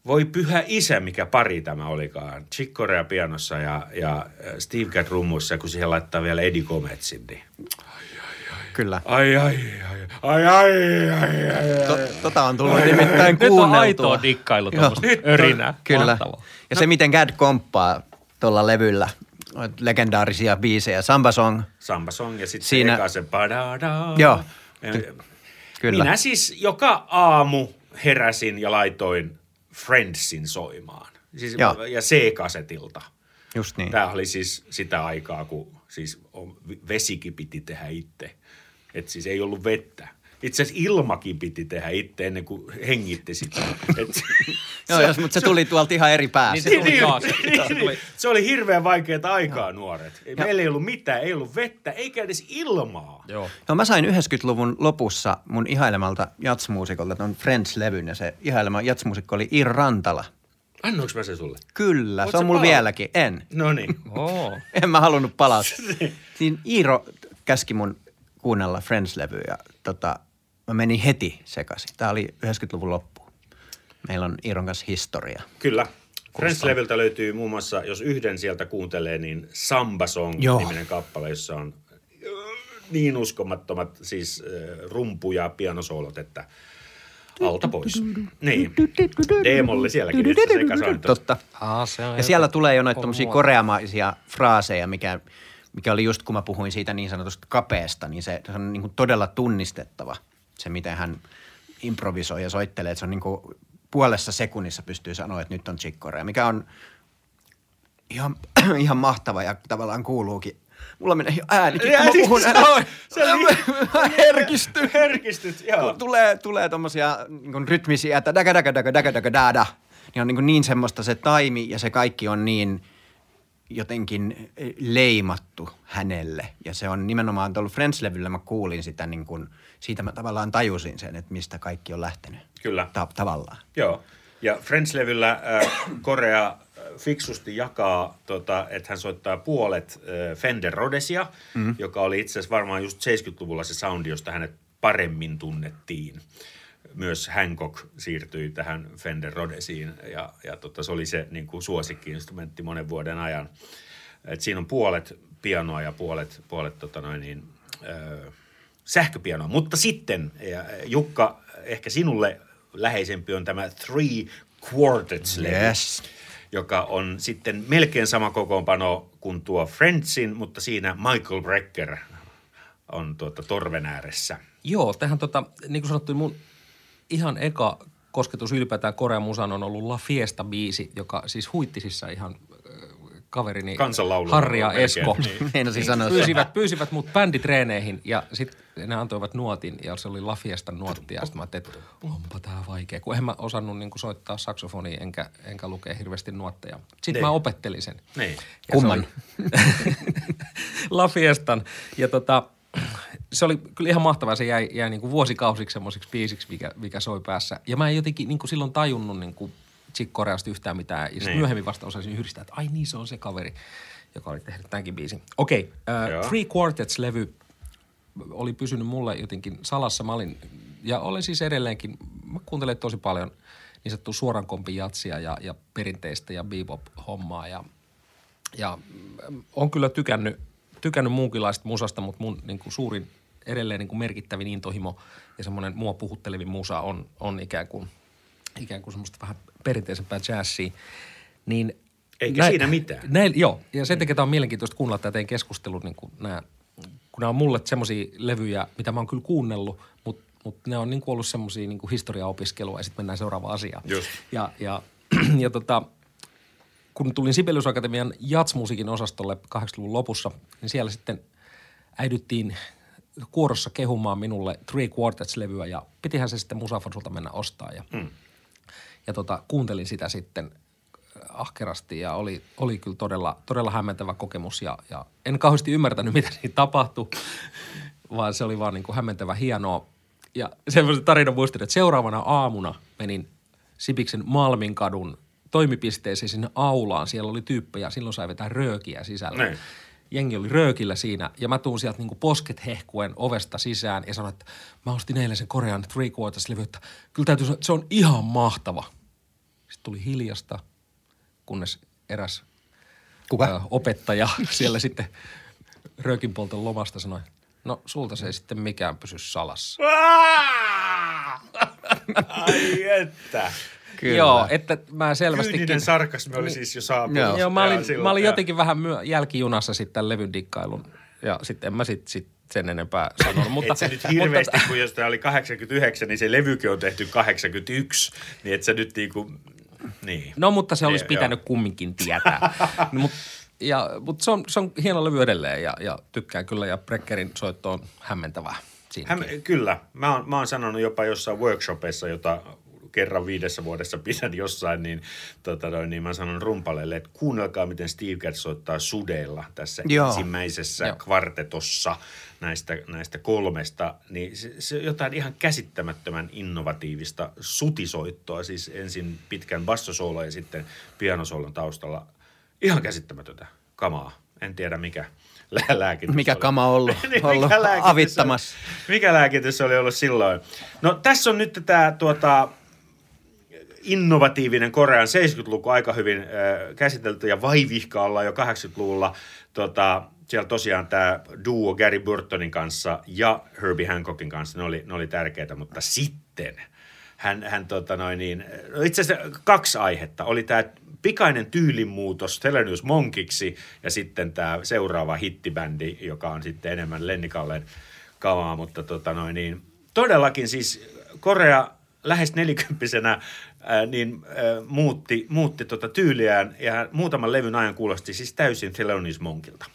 Voi pyhä isä, mikä pari tämä olikaan. Chick Corea pianossa ja, ja äh, Steve Gadd rummuissa, kun siihen laittaa vielä Eddie Gometzin. Niin. Kyllä. Ai, ai, ai, ai, ai, ai, ai, To, tota on tullut nimittäin Nyt on kuunneltua. aitoa dikkailu tuommoista örinää. Kyllä. Mahtavaa. Ja se, miten Gad komppaa tuolla levyllä, legendaarisia biisejä, Samba Song, Samba Song ja sitten Siinä- eka se padada. Joo. Kyllä. Minä siis joka aamu heräsin ja laitoin Friendsin soimaan. Siis, Joo. ja C-kasetilta. Just niin. Tämä oli siis sitä aikaa, kun siis vesikin piti tehdä itse. Että siis ei ollut vettä. Itse asiassa ilmakin piti tehdä itse ennen kuin hengitti sitä. Et, Joo, jos, mutta se tuli tuolta ihan eri Niin päästä. se tuli taas. niin, Se niin, tuli- se oli hirveän vaikeaa aikaa, nuoret. Meillä ei ollut mitään, ei ollut vettä, eikä edes ilmaa. Joo. No mä sain 90-luvun lopussa mun ihailemalta jatsmuusikolta ton Friends-levyn ja se ihailema jatsmuusikko oli Ir Rantala. Annoinko mä se sulle? Kyllä, Oot se on mulla palaa- vieläkin. En. No niin. Oo. En mä halunnut palata. niin Iiro käski mun kuunnella Friends-levyä ja tota, mä menin heti sekaisin. Tää oli 90-luvun loppu. Meillä on Iiron kanssa historia. Kyllä. Friends-levyltä löytyy muun muassa, jos yhden sieltä kuuntelee, niin Samba Song Joo. niminen kappale, jossa on äh, niin uskomattomat siis äh, rumpu- ja pianosoolot, että alta pois. Niin. D-molli sielläkin sointo. Totta. Aa, se on Ja siellä tulee jo noita koreamaisia fraaseja, mikä, mikä oli just kun mä puhuin siitä niin sanotusta kapeesta, niin se, se on niin kuin todella tunnistettava se, miten hän improvisoi ja soittelee. Että se on niin kuin puolessa sekunnissa pystyy sanoa, että nyt on Chick Corea, mikä on ihan, ihan mahtava ja tavallaan kuuluukin. Mulla menee jo äänikin, kun mä Ääni- puhun. se- se Mä herkistyn. Herkistyt, joo. Kun tulee, tulee tommosia niin kuin rytmisiä, että daga daga daga daga daga dada, niin on niin, niin semmoista se taimi ja se kaikki on niin jotenkin eh, leimattu hänelle. Ja se on nimenomaan tuolla Friends-levyllä mä kuulin sitä niin kuin, siitä mä tavallaan tajusin sen, että mistä kaikki on lähtenyt. Kyllä. Ta- tavallaan. Joo. Ja Friends-levyllä äh, Korea äh, fiksusti jakaa, tota, että hän soittaa puolet äh, Fender Rhodesia, mm. joka oli itse asiassa varmaan just 70-luvulla se soundi, josta hänet paremmin tunnettiin. Myös Hancock siirtyi tähän Fender Rhodesiin ja, ja tota, se oli se niin kuin suosikki-instrumentti monen vuoden ajan. Et siinä on puolet pianoa ja puolet, puolet tota noin niin, äh, sähköpianoa. Mutta sitten, ja Jukka, ehkä sinulle läheisempi on tämä Three quartets Yes. joka on sitten melkein sama kokoonpano kuin tuo Friendsin, mutta siinä Michael Brecker on tuota torven ääressä. Joo, tähän tota, niin kuin sanottu, mun ihan eka kosketus ylipäätään Korean musan on ollut La Fiesta-biisi, joka siis huittisissa ihan äh, kaverini. Harri ja Esko niin. Sen. pyysivät, pyysivät mut bänditreeneihin ja sitten ne antoivat nuotin ja se oli La Fiestan nuotti ja sitten mä ajattelin, että onpa tää vaikea, kun en mä osannut niin soittaa saksofonia enkä, enkä lukea hirveästi nuotteja. Sitten Niin. mä opettelin sen. Niin. Ja se Kumman? oli- La Fiestan. Ja tota, se oli kyllä ihan mahtavaa. Se jäi, jäi niin kuin vuosikausiksi semmoiseksi biisiksi, mikä, mikä soi päässä. Ja mä en jotenkin niin kuin silloin tajunnut niin kuin Chick Coreasta yhtään mitään. Ja sitten Niin. myöhemmin vasta osasin yhdistää, että ai niin, se on se kaveri, joka oli tehnyt tämänkin biisin. Okei, Joo. uh, Three Quartets-levy oli pysynyt mulle jotenkin salassa. Mä olin, ja olen siis edelleenkin, mä kuuntelen tosi paljon niin sanottua suoran kompin jatsia ja, ja perinteistä ja bebop-hommaa. Ja ja mm, on kyllä tykännyt, tykännyt muunkinlaista musasta, mutta mun niin kuin suurin edelleen niin kuin merkittävin intohimo ja semmoinen mua puhuttelevin musa on, on ikään kuin, ikään kuin semmoista vähän perinteisempää jazzia. Niin Eikä siinä mitään. Näin, joo, ja sen takia tämä on mielenkiintoista kuunnella tätä teidän keskustelun, niin kuin nämä, kun nämä on mulle semmoisia levyjä, mitä mä oon kyllä kuunnellut, mutta, mutta ne on niin kuin ollut semmoisia niin historiaopiskelua ja sitten mennään seuraavaan asiaan. Just. Ja, ja, ja tota, kun tulin Sibelius Akatemian jatsmusiikin osastolle 80-luvun lopussa, niin siellä sitten äidyttiin kuorossa kehumaan minulle Three Quartets-levyä ja pitihän se sitten Musafonsulta mennä ostaa ja, mm. ja tota, kuuntelin sitä sitten ahkerasti ja oli, oli kyllä todella, todella hämmentävä kokemus ja, ja en kauheasti ymmärtänyt, mitä siinä tapahtui, vaan se oli vaan niin kuin hämmentävä hienoa. Ja semmoisen tarinan muistin, että seuraavana aamuna menin Sibiksen Malminkadun toimipisteeseen sinne aulaan. Siellä oli tyyppejä, silloin sai vetää röökiä sisällä. Niin. Jengi oli röökillä siinä ja mä tuun sieltä niinku posket hehkuen ovesta sisään ja sanoin, että mä ostin eilen sen Korean Three Quarters-levy, että kyllä täytyy sanoa, että se on ihan mahtava. Sitten tuli hiljasta, kunnes eräs Kuka? Ö, opettaja siellä sitten röökinpolton lomasta sanoi, no sulta se ei sitten mikään pysy salassa. Ai että. Kyllä. Joo, että mä selvästikin... Kyyninen sarkasmi oli siis jo saapunut. Joo. Joo, mä olin, silloin, mä olin jotenkin vähän myö, jälkijunassa sitten tämän levyn dikkailun. Ja sitten en mä sit, sit sen enempää sanonut. Mutta, et sä nyt hirveästi, kun jos tämä oli 89, niin se levykin on tehty 81, niin et sä nyt niinku, niin. No, mutta se olisi Joo, pitänyt kumminkin tietää. no, mut, ja, mutta se on, se on hieno levy edelleen ja, ja tykkään kyllä. Ja Breckerin soitto on hämmentävää siinäkin. Häm, kyllä. Mä oon, mä oon sanonut jopa jossain workshopeissa, jota kerran viidessä vuodessa pidän jossain, niin, tota noin, niin mä sanon rumpaleille, että kuunnelkaa, miten Steve Gadd soittaa sudeilla tässä Joo. ensimmäisessä Joo. kvartetossa näistä, näistä kolmesta, niin se, se on jotain ihan käsittämättömän innovatiivista sutisoittoa, siis ensin pitkän bassosoolo ja sitten pianosoolon taustalla. Ihan käsittämätöntä kamaa. En tiedä mikä lää- lääkitys Mikä oli. kama ollut, Niin, ollut mikä lääkitys avittamassa. oli- Mikä lääkitys oli ollut silloin? No tässä on nyt tämä tuota, innovatiivinen Korean 70-luku aika hyvin äh, käsitelty ja vaivihka ollaan jo 80-luvulla. Tota, siellä tosiaan tämä duo Gary Burtonin kanssa ja Herbie Hancockin kanssa, ne oli, ne oli tärkeitä, mutta sitten hän, hän tota noin niin, no itse asiassa kaksi aihetta. Oli tämä pikainen tyylimuutos Thelonious Monkiksi ja sitten tämä seuraava hittibändi, joka on sitten enemmän Lennikallen kamaa, mutta tota noin niin, todellakin siis Korea lähes nelikymppisenä niin ää, muutti, muutti tota tyyliään ja muutaman levyn ajan kuulosti siis täysin Thelonious Monkilta.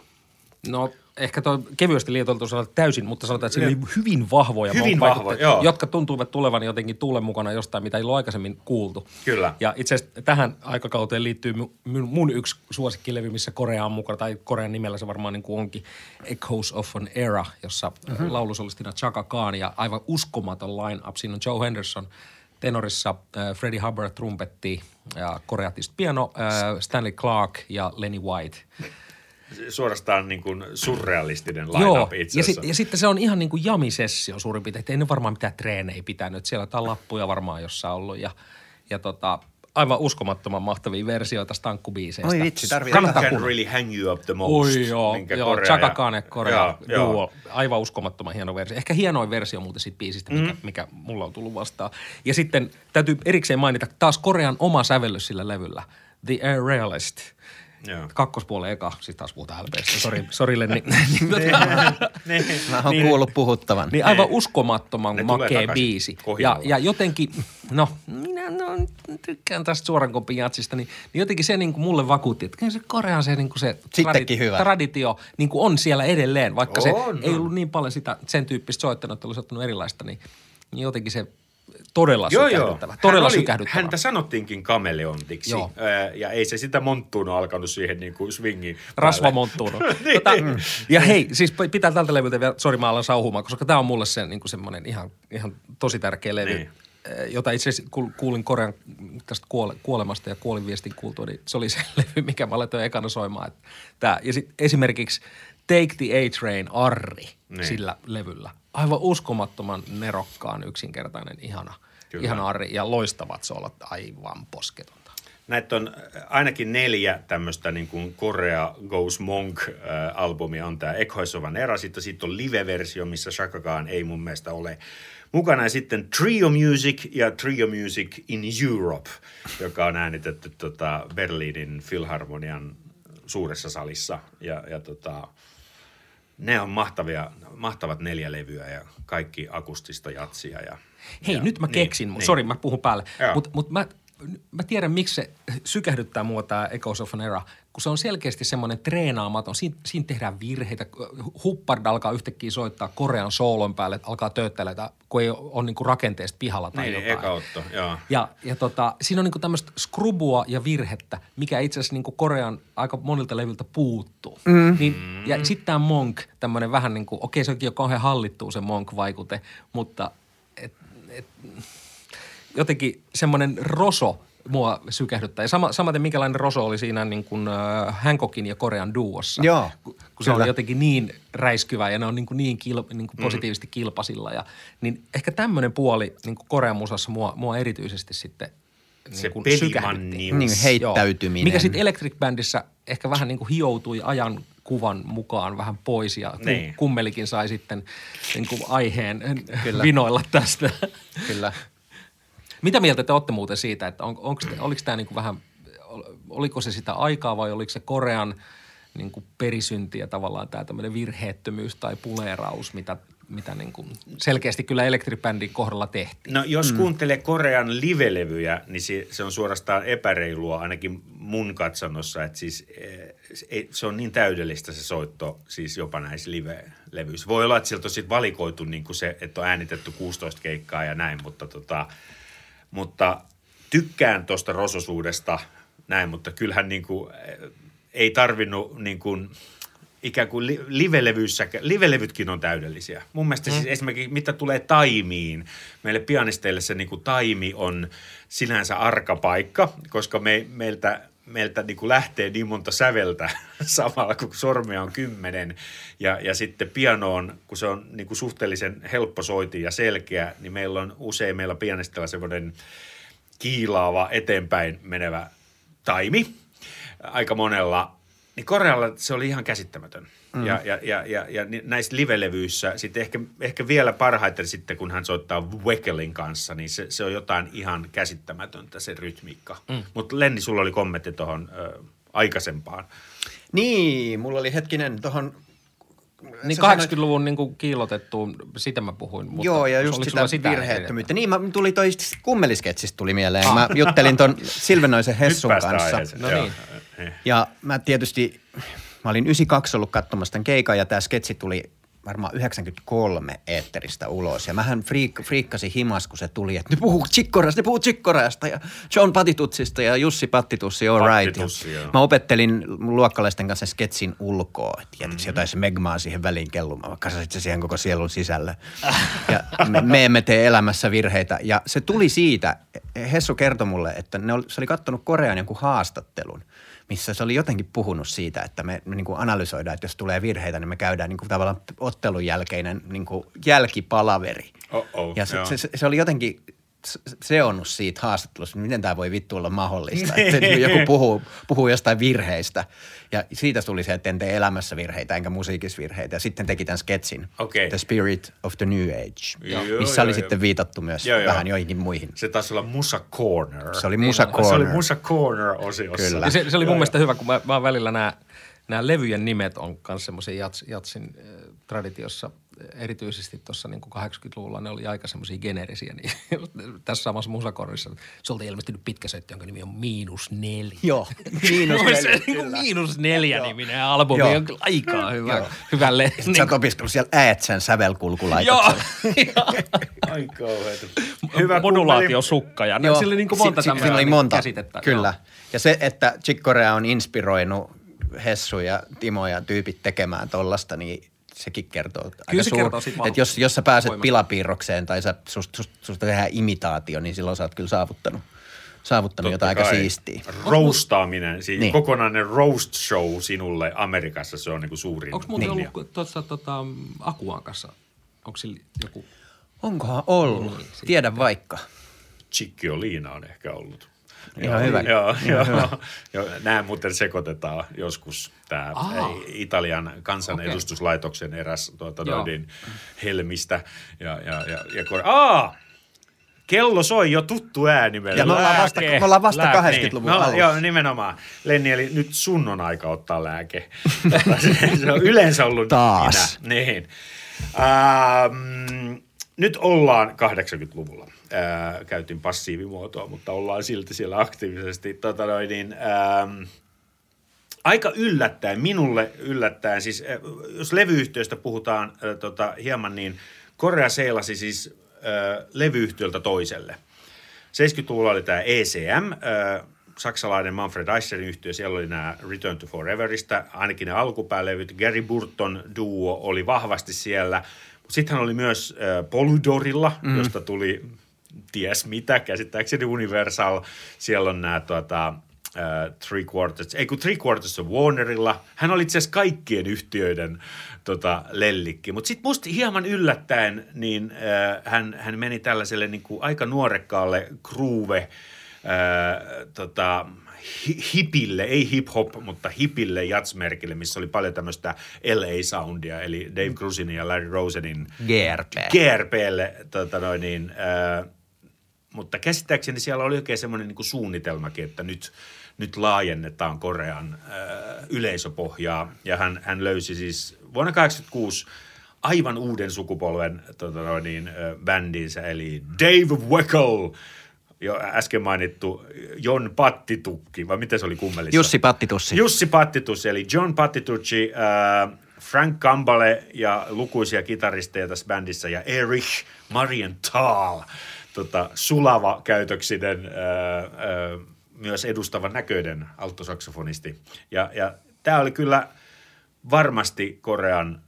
No ehkä tuo kevyesti liioiteltu sanoa täysin, mutta sanotaan, että siinä oli hyvin vahvoja Hyvin vahvoja, joo. jotka tuntuivat tulevan jotenkin tuulen mukana jostain, mitä ei ollut aikaisemmin kuultu. Kyllä. Ja itse asiassa tähän aikakauteen liittyy mu- mun, mun yksi suosikkilevy, missä Korea on mukana, tai Korean nimellä se varmaan niin kuin onkin, Echoes of an Era, jossa mm-hmm. laulusolistina Chaka Khan ja aivan uskomaton line-up. Siinä on Joe Henderson tenorissa, äh, Freddie Hubbard trumpetti ja koreatista piano, äh, Stanley Clark ja Lenny White – Suorastaan niin kuin surrealistinen Joo, itse ja, sit, ja sitten se on ihan niin kuin jamisessio suurin piirtein. että Ei ne varmaan mitään treenejä pitänyt. Siellä on lappuja varmaan jossain ollut ja, ja tota, aivan uskomattoman mahtavia versioita stankkubiiseistä. Oi vitsi, tarvii- Kannattaa Can really hang you up the most. Oi joo, minkä joo Korea Chaka ja- Khan Korea Joo, joo. duo. Aivan uskomattoman hieno versio. Ehkä hienoin versio muuten siitä biisistä, mikä, mm. mikä mulla on tullut vastaan. Ja sitten täytyy erikseen mainita taas Korean oma sävellys sillä levyllä. The Air Realist. Joo. Kakkospuolen eka, siis taas puhutaan LPstä, sori, sori Lenni. Mä oon kuullut puhuttavan. Niin aivan uskomattoman Ne makea biisi. Ja, ja jotenkin, no minä no, tykkään tästä suoran kopin jatsista, niin, niin jotenkin se niin kuin mulle vakuutti, että kyllä se Korean se, niin kuin se Sittenkin hyvä. traditio niin kuin on siellä edelleen, vaikka se On, ei on. ollut niin paljon sitä, sen tyyppistä soittanut, että olisi ottanut erilaista, niin, niin jotenkin se todella Joo, joo. sykähdyttävä. Todella Hän oli- sykähdyttävä. Häntä sanottiinkin kameleontiksi. Joo. Ja ei se sitä monttuunut alkanut siihen niin kuin swingin päälle. Rasvamonttuuno. Niin. tota, ja hei, siis pitää tältä levyltä vielä, sori mä alan sauhumaan, koska tämä on mulle se niin kuin semmoinen ihan, ihan tosi tärkeä levy. Niin. eh, jota itse asiassa kuul- kuulin Korean tästä kuole- kuolemasta ja kuolin viestin kuultua, niin se oli se levy, mikä mä aloin ekana soimaan. Että tää. Ja sitten esimerkiksi Take the A-Train Arri Niin. sillä levyllä. Aivan uskomattoman nerokkaan, yksinkertainen, ihana, Kyllä. ihana Arri ja loistavat soolot, aivan posketonta. näitä on ainakin neljä tämmöistä niin kuin Korea Goes Monk-albumia. On tämä Ekhoisovan era, sitten siitä on live-versio, missä Shaka Khan ei mun mielestä ole mukana. Ja sitten Trio Music ja Trio Music in Europe, joka on äänitetty tota Berliinin Philharmonian suuressa salissa. Ja, ja tota, ne on mahtavia, mahtavat neljä levyä ja kaikki akustista jatsia. Ja, Hei, ja, nyt mä niin, keksin, niin. sori mä puhun päälle, mutta mut mä, mä tiedän miksi se sykähdyttää mua tämä Echoes of an Era, kun se on selkeästi semmoinen treenaamaton, siinä, siinä tehdään virheitä, Huppard alkaa yhtäkkiä soittaa Korean soolon päälle, että alkaa tööttää, kun ei ole, on niinku rakenteesta pihalla tai Niin, jotain. eka otto, joo. Ja, ja tota, siinä on niinku tämmöistä skrubua ja virhettä, mikä itse asiassa niinku Korean aika monilta levyltä puuttuu. Mm. Niin, ja sitten tämä Monk, tämmöinen vähän niin kuin, okei se onkin jo kauhean hallittuu se Monk-vaikute, mutta et, et, jotenkin semmoinen roso mua sykähdyttää. Ja sama, samaten minkälainen roso oli siinä niin kuin äh, Hancockin ja Korean duossa. Joo, Kun, se on kyllä. jotenkin niin räiskyvä ja ne on niin, kuin niin, kil, niin kuin positiivisesti kilpasilla. Ja, niin ehkä tämmöinen puoli niin kuin Korean musassa mua, mua erityisesti sitten Se niin kuin pelimannius. Niin, heittäytyminen. Mikä sitten Electric Bandissä ehkä vähän niin kuin hioutui ajan kuvan mukaan vähän pois ja Niin. kummelikin sai sitten niin kuin aiheen Kyllä. vinoilla tästä. Kyllä. Mitä mieltä te olette muuten siitä, että on, onko, oliko tämä niinku vähän, oliko se sitä aikaa vai oliko se Korean niinku perisyntiä tavallaan tämä tämmöinen virheettömyys tai puleeraus, mitä, mitä niinku selkeästi kyllä Electric Bandin kohdalla tehtiin? No jos mm. kuuntelee Korean livelevyjä, niin se, se on suorastaan epäreilua ainakin mun katsannossa, että siis eh, se on niin täydellistä se soitto siis jopa näissä live-levyissä. Voi olla, että sieltä on sit valikoitu niin kuin se, että on äänitetty 16 keikkaa ja näin, mutta, tota, mutta tykkään tuosta rososuudesta näin, mutta kyllähän niin kuin, eh, ei tarvinnut niin kuin, ikään kuin li- livelevyissä, livelevytkin on täydellisiä. Mun mielestä mm. siis esimerkiksi mitä tulee taimiin, meille pianisteille se niin kuin taimi on sinänsä arka paikka, koska me, meiltä, meiltä niin kuin lähtee niin monta säveltä samalla, kun sormia on kymmenen. Ja, ja sitten pianoon, kun se on niin kuin suhteellisen helppo soiti ja selkeä, niin meillä on usein meillä pianistella semmoinen kiilaava eteenpäin menevä taimi aika monella. Niin Korealla se oli ihan käsittämätön. Mm. Ja, ja, ja, ja, ja näissä livelevyissä sitten ehkä, ehkä vielä parhaiten sitten, kun hän soittaa Wekelin kanssa, niin se, se on jotain ihan käsittämätöntä se rytmiikka. Mm. Mutta Lenni, sulla oli kommentti tuohon aikaisempaan. Niin, mulla oli hetkinen tuohon... Niin sä sanoit- 80-luvun niin kuin kiilotettuun, sitä mä puhuin. Mutta Joo, ja just sitä sulla virheettömyyttä. Niin, mä, tuli toi kummelisketsistä tuli mieleen. Mä juttelin ton Silvenoisen Hessun kanssa. aiheeseen. No niin. Eh. Ja mä tietysti, mä olin 92 ollut katsomassa tämän keikan ja tämä sketsi tuli varmaan 93 eetteristä ulos. Ja mähän friik, friikkasin himas, kun se tuli, että ne puhuu Chikkorasta, ne puhuu Chikkorasta ja John Patitutsista ja Jussi Pattitussi, all right. Pattitussi, Ja mä opettelin luokkalaisten kanssa sketsin ulkoa, että jätitkö jotain smegmaa siihen väliin kellumaan, vaikka sä se siihen koko sielun sisälle. Ja me, me emme tee elämässä virheitä. Ja se tuli siitä, Hessu kertoi mulle, että ne oli, se oli kattonut Korean jonkun haastattelun, missä se oli jotenkin puhunut siitä, että me, me niin kuin analysoidaan, että jos tulee virheitä, niin me käydään niin kuin tavallaan ottelun jälkeinen niin kuin jälkipalaveri. Oh-oh, ja se, joo. se, se, oli jotenkin seonnut siitä haastattelusta, miten tämä voi vittu olla mahdollista, että joku puhuu, puhuu jostain virheistä. Ja siitä tuli se, että en tee elämässä virheitä enkä musiikissa virheitä. Ja sitten teki tämän sketsin, Okei. The Spirit of the New Age, Joo, missä joo, oli joo. sitten viitattu myös Joo, joo. vähän joihinkin muihin. Se taisi olla Musa Corner. Se oli Musa on. Corner. Se oli Musa Corner-osiossa. Kyllä. Ja se, se oli Joo, mun mielestä hyvä, kun mä, mä välillä nämä, nämä levyjen nimet on myös semmoisen jats, jatsin äh, traditiossa, erityisesti tuossa niin 80-luvulla ne oli aika semmoisia geneerisiä. Niin tässä samassa musakorissa, se oli ilmestynyt pitkä setti, jonka nimi on Miinus Neljä. Joo, miinus neljä, neljä, kyllä. Miinus neljä niminen albumi Joo. on kyllä aikaa hyvä, Joo. hyvälle. Sä oot opiskellut siellä Äätsän Joo, sävelkulkulaitoksella. Ai kauheeta. modulaatiosukka ja Joo, sillä oli niin kuin monta si- tämmöistä monta, käsitettä. Kyllä. Ja se, että Chick Corea on inspiroinut Hessu ja Timo ja tyypit tekemään tollasta, niin sekin kertoo aika Kyllä se suur- kertoo siitä Että jos, jos sä pääset voimasta. pilapiirrokseen tai sä, susta, susta, susta tehdään imitaatio, niin silloin sä oot kyllä saavuttanut, saavuttanut Totta jotain aika kai. siistiä. Roastaaminen, siis Niin. kokonainen roast show sinulle Amerikassa, se on niinku suurin Onko muuten kunnia. ollut tuossa tota, Akuan kanssa, onko sillä joku Onkohan ollut? Niin. Tiedä vaikka. Chickioliina on ehkä ollut. Ihan hyvä. Joo, Ihan joo, joo. Nämä muuten sekoitetaan joskus. Tämä Aa. Italian kansanedustuslaitoksen eräs tuota, Joo. noin, helmistä. Ja, ja, ja, ja kor- Aa! Kello soi jo tuttu ääni meille. Ja me ollaan vasta- me ollaan vasta 80-luvun me ollaan- alussa. Joo, nimenomaan. Lenni, eli nyt sun on aika ottaa lääke. Se on yleensä ollut Taas. minä. Niin. Ähm, nyt ollaan 80-luvulla. Äh, käytin passiivimuotoa, mutta ollaan silti siellä aktiivisesti. Tota noin, niin, ähm, aika yllättäen, minulle yllättäen, siis äh, jos levyyhtiöstä puhutaan äh, tota, hieman, niin Korea seilasi siis äh, levyyhtiöltä toiselle. 70-luvulla oli tämä ECM, äh, saksalainen Manfred Eicherin yhtiö, siellä oli nämä Return to Foreverista, ainakin ne alkupäälevyt, Gary Burton duo oli vahvasti siellä, sitten hän oli myös äh, Polydorilla, mm. josta tuli ties mitä, käsittääkseni Universal, siellä on nämä tuota, äh, Three Quarters, ei kun Three Quarters of Warnerilla, hän oli itse asiassa kaikkien yhtiöiden tota, lellikki, mutta sitten musta hieman yllättäen, niin äh, hän, hän meni tällaiselle niin kuin aika nuorekkaalle groove, Öö, tota, hi- hipille, ei hip-hop, mutta hipille jatsmerkille, missä oli paljon tämmöistä LA-soundia, eli Dave Grusin ja Larry Rosenin GRP. GRPlle, tota noin niin, öö, mutta käsittääkseni siellä oli oikein semmoinen niin suunnitelmakin, että nyt, nyt laajennetaan Korean öö, yleisöpohjaa. Ja hän, hän löysi siis vuonna 1986 aivan uuden sukupolven tota noin niin, ö, bändinsä, eli Dave Weckl, jo äsken mainittu Jon Pattitukki, vai miten se oli kummelissa? Jussi Pattitussi. Jussi Pattitus, eli John Pattitucci, äh, Frank Kambale ja lukuisia kitaristeja tässä bändissä ja Erich Marienthal, tota, sulava käytöksinen, äh, äh, myös edustavan näköinen altosaksofonisti. Ja, ja tämä oli kyllä varmasti Korean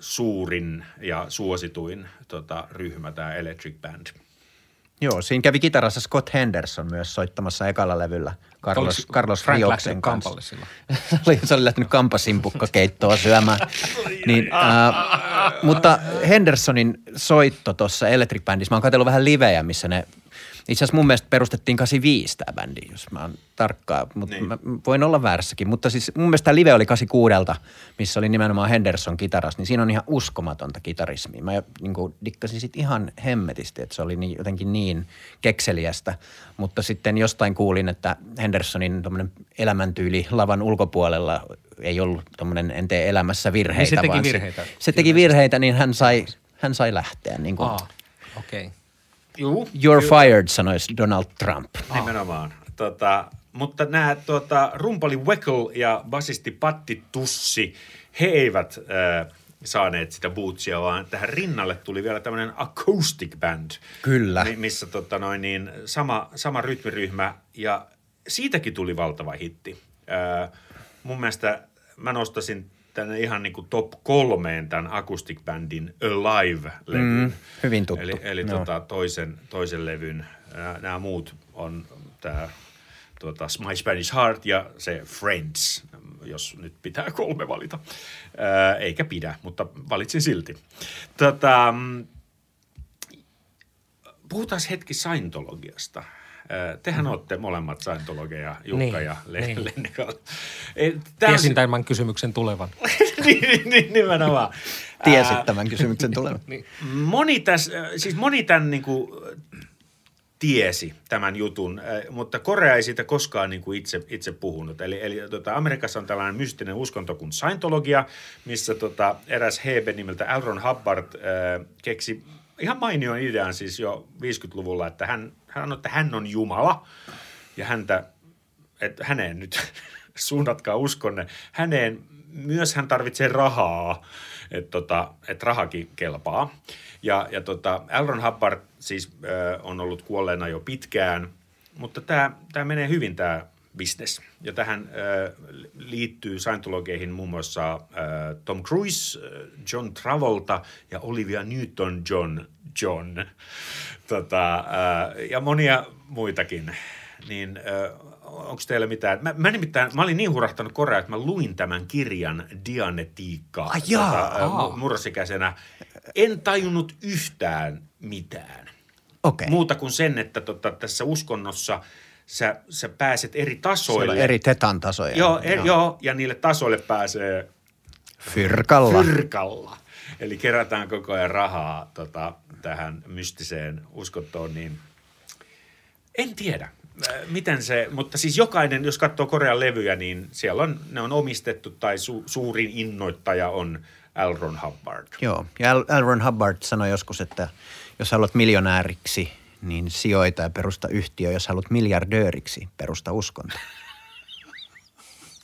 suurin ja suosituin tota, ryhmä, tämä Electric Band. Joo, siinä kävi kitarassa Scott Henderson myös soittamassa ekalla levyllä Carlos, Oliko Carlos lähtenyt kanssa. se, oli, se oli lähtenyt kampasimpukkakeitttoa syömään. niin, äh, mutta Hendersonin soitto tuossa Electric Bandissa, mä oon katsellut vähän livejä, missä ne itse asiassa mun mielestä perustettiin 85 tämä bändi, jos mä oon tarkkaa, mutta Niin. mä voin olla väärässäkin. Mutta siis mun mielestä tämä live oli 86, missä oli nimenomaan Henderson kitaras, niin siinä on ihan uskomatonta kitarismia. Mä niin kuin, dikkasin sit ihan hemmetisti, että se oli niin, jotenkin niin kekseliästä. Mutta sitten jostain kuulin, että Hendersonin elämäntyyli lavan ulkopuolella ei ollut tommonen en tee elämässä virheitä. Niin se teki vaan virheitä. Se, se teki virheitä, niin hän sai, hän sai lähteä. Niin kuin, Aa. Okay. Juu. You're fired, sanoisi Donald Trump. Nimenomaan. Tota, mutta nämä tota, rumpali Weckl ja basisti Patti Tussi, he eivät äh, saaneet sitä bootsia, vaan tähän rinnalle tuli vielä tämmöinen acoustic band. Kyllä. Mi- missä tota, noin, niin, sama, sama rytmiryhmä ja siitäkin tuli valtava hitti. Äh, mun mielestä mä nostasin tänne ihan niin kuin top kolmeen tämän acoustic bandin Alive-levyn. Mm, hyvin tuttu. Eli, eli Joo. tota, toisen, toisen levyn. Nämä muut on tämä tuota, My Spanish Heart ja se Friends, jos nyt pitää kolme valita. Ää, eikä pidä, mutta valitsin silti. Tota, mm, puhutaan hetki Scientologiasta. Tehän olette molemmat Scientologeja, Jukka Niin, ja niin. On Tiesin tämän kysymyksen tulevan. niin, niin, niin, nimenomaan. Tiesit tämän kysymyksen tulevan. Niin. Moni, täs, siis moni tämän niin kuin, tiesi tämän jutun, mutta Korea ei siitä koskaan niin kuin itse, itse puhunut. Eli, eli tota, Amerikassa on tällainen mystinen uskonto kuin Scientologia, missä tota, eräs Hebe nimeltä Alron Hubbard äh, keksi ihan mainion idean siis jo 50-luvulla, että hän, hän sanoi, että hän on Jumala ja häntä, että häneen nyt suunnatkaa uskonne, häneen myös hän tarvitsee rahaa, että tota, et rahakin kelpaa. Ja, ja tota, Alron Hubbard siis äh, on ollut kuolleena jo pitkään, mutta tämä menee hyvin tämä business. Ja tähän äh, liittyy Scientologeihin muun muassa äh, Tom Cruise, äh, John Travolta ja Olivia Newton-John John. Tota, ja monia muitakin. Niin onko teillä mitään? Mä, mä nimittäin, mä olin niin hurahtanut Korea, että mä luin tämän kirjan Dianetiikkaa jaa, tota, mu- murrosikäisenä. En tajunnut yhtään mitään. Okei. Muuta kuin sen, että tota, tässä uskonnossa sä, sä pääset eri tasoille. Siellä eri tetan tasoja. Joo, er, joo. joo, ja niille tasoille pääsee Fyrkalla. fyrkalla. Eli kerätään koko ajan rahaa tota, tähän mystiseen uskontoon, niin en tiedä. Äh, Miten se, mutta siis jokainen, jos katsoo Korean levyjä, niin siellä on, ne on omistettu tai su, suurin innoittaja on L. Ron Hubbard. Joo, ja L. L. Ron Hubbard sanoi joskus, että jos haluat miljonääriksi, niin sijoita ja perusta yhtiö. Jos haluat miljardööriksi, perusta uskonto.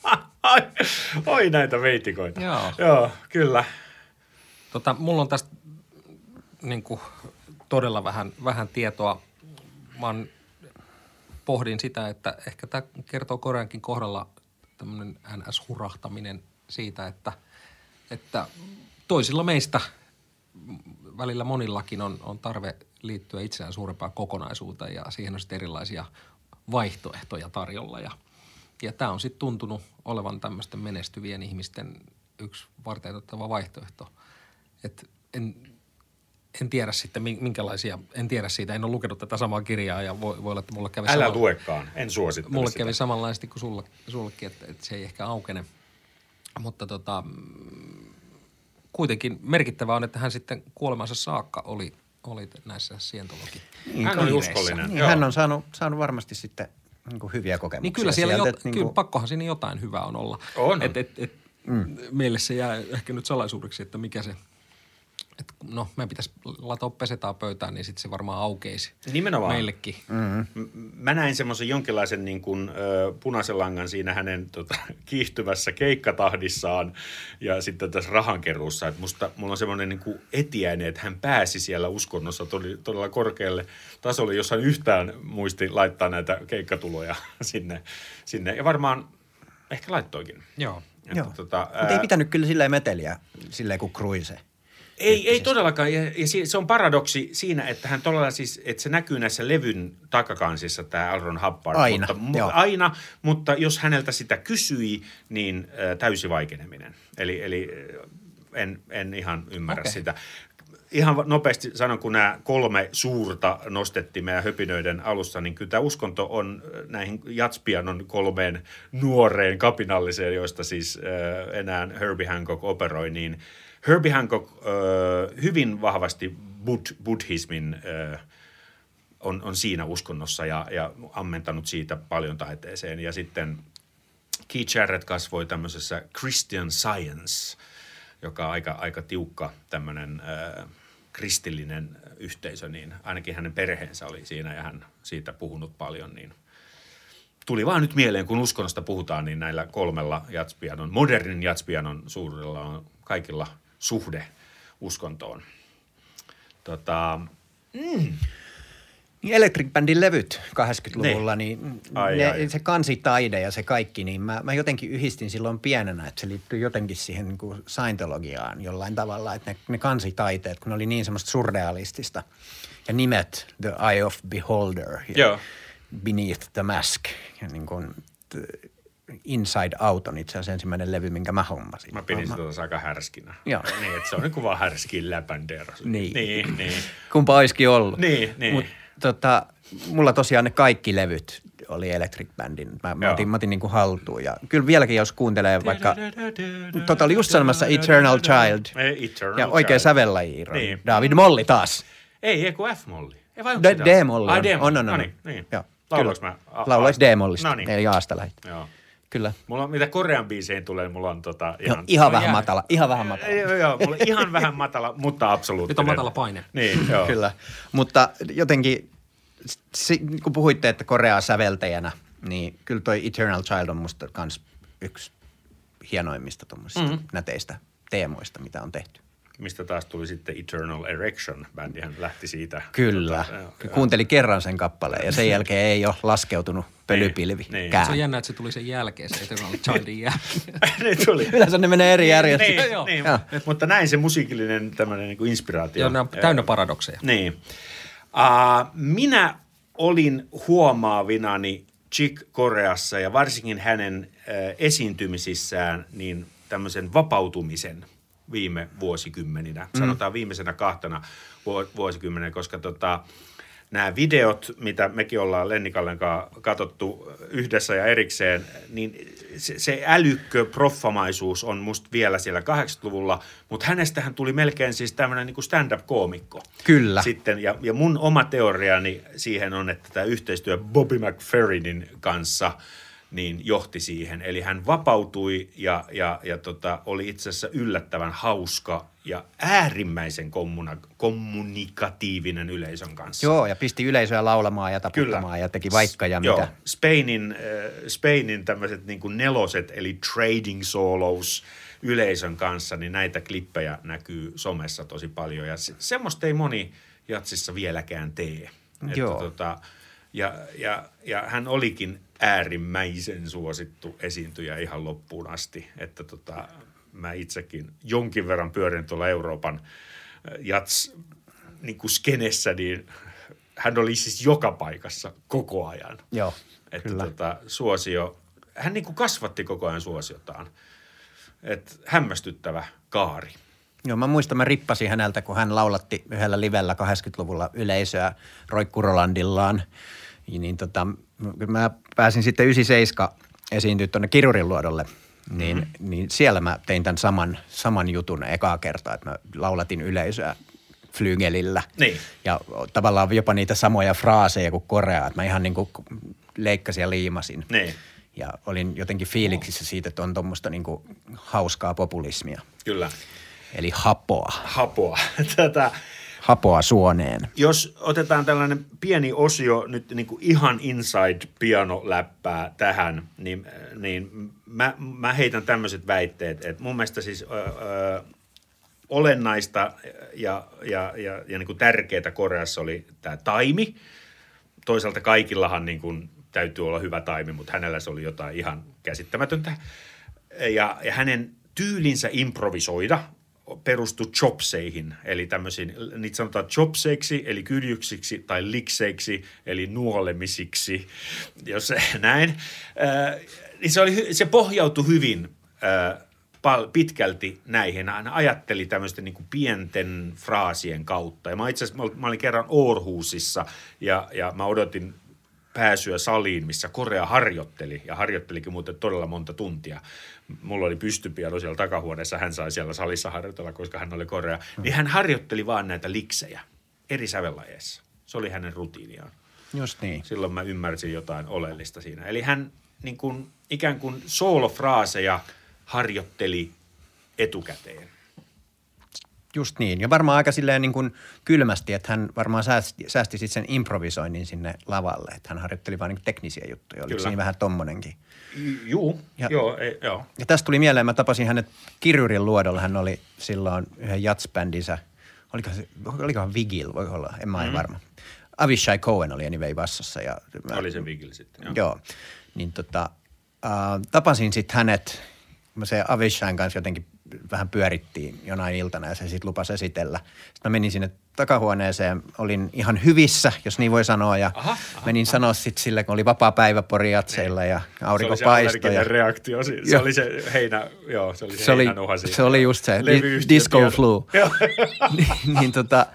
Ai, oi näitä veitikoita. Joo. Joo, kyllä. Tota, mulla on tästä niin kuin, todella vähän, vähän tietoa. Mä oon- pohdin sitä, että ehkä tämä kertoo Koreankin kohdalla tämmöinen NS-hurahtaminen siitä, että, että toisilla meistä, välillä monillakin on, on tarve liittyä itseään suurempaan kokonaisuuteen ja siihen on sitten erilaisia vaihtoehtoja tarjolla. Ja, ja tämä on sitten tuntunut olevan tämmöisten menestyvien ihmisten yksi varteenotettava vaihtoehto. Et en, en tiedä sitten min- minkälaisia, en tiedä siitä, en ole lukenut tätä samaa kirjaa ja voi, voi olla, että mulle kävi Älä sama- luekaan, en suosittele Mulle sitä. kävi samanlaisesti kuin sulla, sullekin, että, että se ei ehkä aukene. Mutta tota, kuitenkin merkittävää on, että hän sitten kuolemansa saakka oli, oli näissä sientologi. Hän oli uskollinen. Niin, joo. hän on saanut, saanut varmasti sitten niin kuin hyviä kokemuksia. Niin kyllä siellä sieltä, jot, että niin kyllä kuin- pakkohan siinä jotain hyvää on olla. On. Et, et, et, mm. Meille se jää ehkä nyt salaisuudeksi, että mikä se, et, no meidän pitäisi latoa pesetaa pöytään, niin sitten se varmaan aukeisi. Nimenomaan. Meillekin. M- Mä näin semmoisen jonkinlaisen niin kuin, ö, punaisen langan siinä hänen tota, kiihtyvässä keikkatahdissaan ja sitten tässä rahankeruussa. Että musta, mulla on semmoinen niin kuin etiäinen, että hän pääsi siellä uskonnossa todella, todella korkealle tasolle, jos hän yhtään muisti laittaa näitä keikkatuloja sinne. sinne. Ja varmaan ehkä laittoikin. Joo. Että, Joo. tota, Mutta ei pitänyt kyllä silleen meteliä, silleen kuin Cruise. Ei, ei todellakaan. Ja, ja se on paradoksi siinä, että hän todella siis, että se näkyy näissä levyn takakansissa tämä Alron Hubbard. Aina, mutta, mu- joo. aina, mutta jos häneltä sitä kysyi, niin äh, täysi vaikeneminen. Eli, eli en, en ihan ymmärrä Okei. sitä. Ihan nopeasti sanon, kun nämä kolme suurta nostettiin meidän höpinöiden alussa, niin kyllä tämä uskonto on näihin Jatspianon kolmeen nuoreen kapinalliseen, joista siis äh, enää Herbie Hancock operoi, niin Herbie Hancock äh, hyvin vahvasti bud, buddhismin äh, on, on siinä uskonnossa ja, ja ammentanut siitä paljon taiteeseen. Ja sitten Keith Jarrett kasvoi tämmöisessä Christian Science, joka on aika, aika tiukka tämmöinen äh, kristillinen yhteisö, niin ainakin hänen perheensä oli siinä ja hän siitä puhunut paljon, niin tuli vaan nyt mieleen, kun uskonnosta puhutaan, niin näillä kolmella jatspianon, modernin jatspianon suurella on kaikilla suhde uskontoon. Tota, Niin Electric Bandin levyt 80-luvulla, niin, niin Ai, ne, ai. se kansitaide ja se kaikki, niin mä, mä jotenkin yhdistin silloin pienenä, että se liittyy jotenkin siihen niin kuin Scientologiaan jollain tavalla, että ne, ne kansitaiteet, kun ne oli niin semmoista surrealistista ja nimet The Eye of Beholder ja Joo. Beneath the Mask ja niin kuin, t- Inside Out on itse asiassa ensimmäinen levy, minkä mä hommasin. Mä pidin sitä aika härskinä. Joo. Niin, että se on niin kuin vaan härskin läpänder. Niin. Niin, niin. Kumpa olisikin ollut. Niin, niin. Mut, tota, mulla tosiaan ne kaikki levyt oli Electric Bandin. Mä, mä Joo. otin, mä otin niinku haltuun ja kyllä vieläkin jos kuuntelee vaikka, tota oli just sanomassa Eternal Child Eternal ja oikein Child. sävellaji Niin. David Molli taas. Ei, ei kun F-molli. Ei vai? D-molli on. D-molli. On, on, on. No niin, niin. Joo, kyllä. mä? Aasta? D-mollista, No niin. eli Aasta lähit. Joo. Kyllä. Mulla on, mitä Korean biiseihin tulee, mulla on tota Joo, ihan... ihan No vähän jää. matala, ihan vähän matala. Joo, joo, mulla on ihan vähän matala, mutta absoluuttinen. Nyt on matala paine. Niin, joo. Kyllä, mutta jotenkin kun puhuitte, että Koreaa säveltäjänä, niin kyllä toi Eternal Child on musta kans yksi hienoimmista tuommoisista Mhm. mm-hmm. näteistä teemoista, mitä on tehty. Mistä taas tuli sitten Eternal Erection, bändihän lähti siitä. Kyllä. Tota. Kuuntelin kerran sen kappaleen ja sen jälkeen ei ole laskeutunut pölypilvi niin. kään. Se on jännä, että se tuli sen jälkeen, se Eternal Childin jälkeen. niin tuli. Yleensä ne menee eri järjestykseen. Niin, Joo. niin, Joo. mutta näin se musiikillinen tämmöinen niin inspiraatio. Joo, ne on täynnä paradokseja. Niin. Uh, minä olin huomaavinani Chick Koreassa ja varsinkin hänen uh, esiintymisissään niin tämmöisen vapautumisen viime vuosikymmeninä. Sanotaan viimeisenä kahtena vu- vuosikymmenenä, koska tota, nämä videot, mitä mekin ollaan Lennikallen kanssa katsottu yhdessä ja erikseen, niin se, se älykkö proffamaisuus on musta vielä siellä 80-luvulla, mutta hänestähän tuli melkein siis tämmöinen niin stand-up-koomikko. Kyllä. Sitten, ja, ja mun oma teoriani siihen on, että tämä yhteistyö Bobby McFerrinin kanssa – niin johti siihen. Eli hän vapautui ja, ja, ja tota, oli itse asiassa yllättävän hauska ja äärimmäisen kommuna- kommunikatiivinen yleisön kanssa. Joo, ja pisti yleisöä laulamaan ja taputtamaan Kyllä. ja teki vaikka ja Joo. mitä. Spainin, äh, Spainin tämmöiset niin kuin neloset, eli trading solos yleisön kanssa, niin näitä klippejä näkyy somessa tosi paljon. Ja se, semmoista ei moni jatsissa vieläkään tee. Joo. Että, tota, ja, ja, ja hän olikin äärimmäisen suosittu esiintyjä ihan loppuun asti. Että tota, mä itsekin jonkin verran pyörin tuolla Euroopan äh, jats niin kuin skenessä, niin hän oli siis joka paikassa koko ajan. Joo, että kyllä. Tota, suosio, hän niin kuin kasvatti koko ajan suosiotaan. Et hämmästyttävä kaari. Joo, mä muistan, mä rippasin häneltä, kun hän laulatti yhdellä livellä 80-luvulla yleisöä Roikkurolandillaan. Niin tota, mä pääsin sitten 97 esiintyä tuonne Kirurin luodolle, niin, mm-hmm. niin siellä mä tein tämän saman, saman jutun ekaa kertaa, että mä laulatin yleisöä flygelillä. Niin. Ja tavallaan jopa niitä samoja fraaseja kuin Korea, että mä ihan niin kuin leikkasin ja liimasin. Niin. Ja olin jotenkin fiiliksissä siitä, että on tuommoista niin hauskaa populismia. Kyllä. Eli hapoa. Hapoa. Tätä, Hapoa suoneen. jos otetaan tällainen pieni osio nyt niin kuin ihan inside pianoläppää tähän, niin, niin mä, mä heitän tämmöiset väitteet, että mun mielestä siis ö, ö, olennaista ja, ja, ja, ja niin tärkeää Koreassa oli tämä taimi. Toisaalta kaikillahan niin kuin täytyy olla hyvä taimi, mutta hänellä se oli jotain ihan käsittämätöntä. Ja, ja hänen tyylinsä improvisoida perustui chopseihin, eli tämmöisiin, niitä sanotaan chopseiksi, eli kyljyksiksi, tai likseiksi, eli nuolemisiksi, jos näin. Äh, niin se, oli, se pohjautui hyvin äh, pitkälti näihin. Hän ajatteli tämmöisten niin pienten fraasien kautta. Ja mä itse asiassa, mä olin kerran Orhusissa ja, ja mä odotin pääsyä saliin, missä Korea harjoitteli, ja harjoittelikin muuten todella monta tuntia. Mulla oli pystypiano siellä takahuoneessa, hän sai siellä salissa harjoitella, koska hän oli Korea. Niin hän harjoitteli vaan näitä liksejä eri sävellajeissa. Se oli hänen rutiiniaan. Just niin. Silloin mä ymmärsin jotain oleellista siinä. Eli hän niin kuin, ikään kuin soolofraaseja harjoitteli etukäteen. Just niin. Ja varmaan aika silleen niin kuin kylmästi, että hän varmaan säästi, säästi sit sen improvisoinnin sinne lavalle. Että hän harjoitteli vain niin teknisiä juttuja. Oliko Kyllä. siinä vähän tommonenkin? Juu, Ja- joo, ei, joo. Ja tästä tuli mieleen, mä tapasin hänet Kirjurin luodolla. Hän oli silloin yhden jatsbändinsä, olikohan, se, olikohan Vigil, voi olla, en mä Mm. ole varma. Avishai Cohen oli anyway bassassa. Ja mä, Oli se Vigil sitten. Joo. Joo. Niin tota, äh, tapasin sitten hänet, mä se Avishain kanssa jotenkin vähän pyörittiin jonain iltana ja se sitten lupasi esitellä. Sitten mä menin sinne takahuoneeseen, olin ihan hyvissä, jos niin voi sanoa, ja Aha, aha, menin sanoa sitten sille, kun oli vapaa päivä Poriatseilla ja aurinko se oli se Ja, reaktio. Se, se oli se heinä, joo, se oli se, se, oli, se oli just se, di- disco tiedon. flu. Niin, niin tota,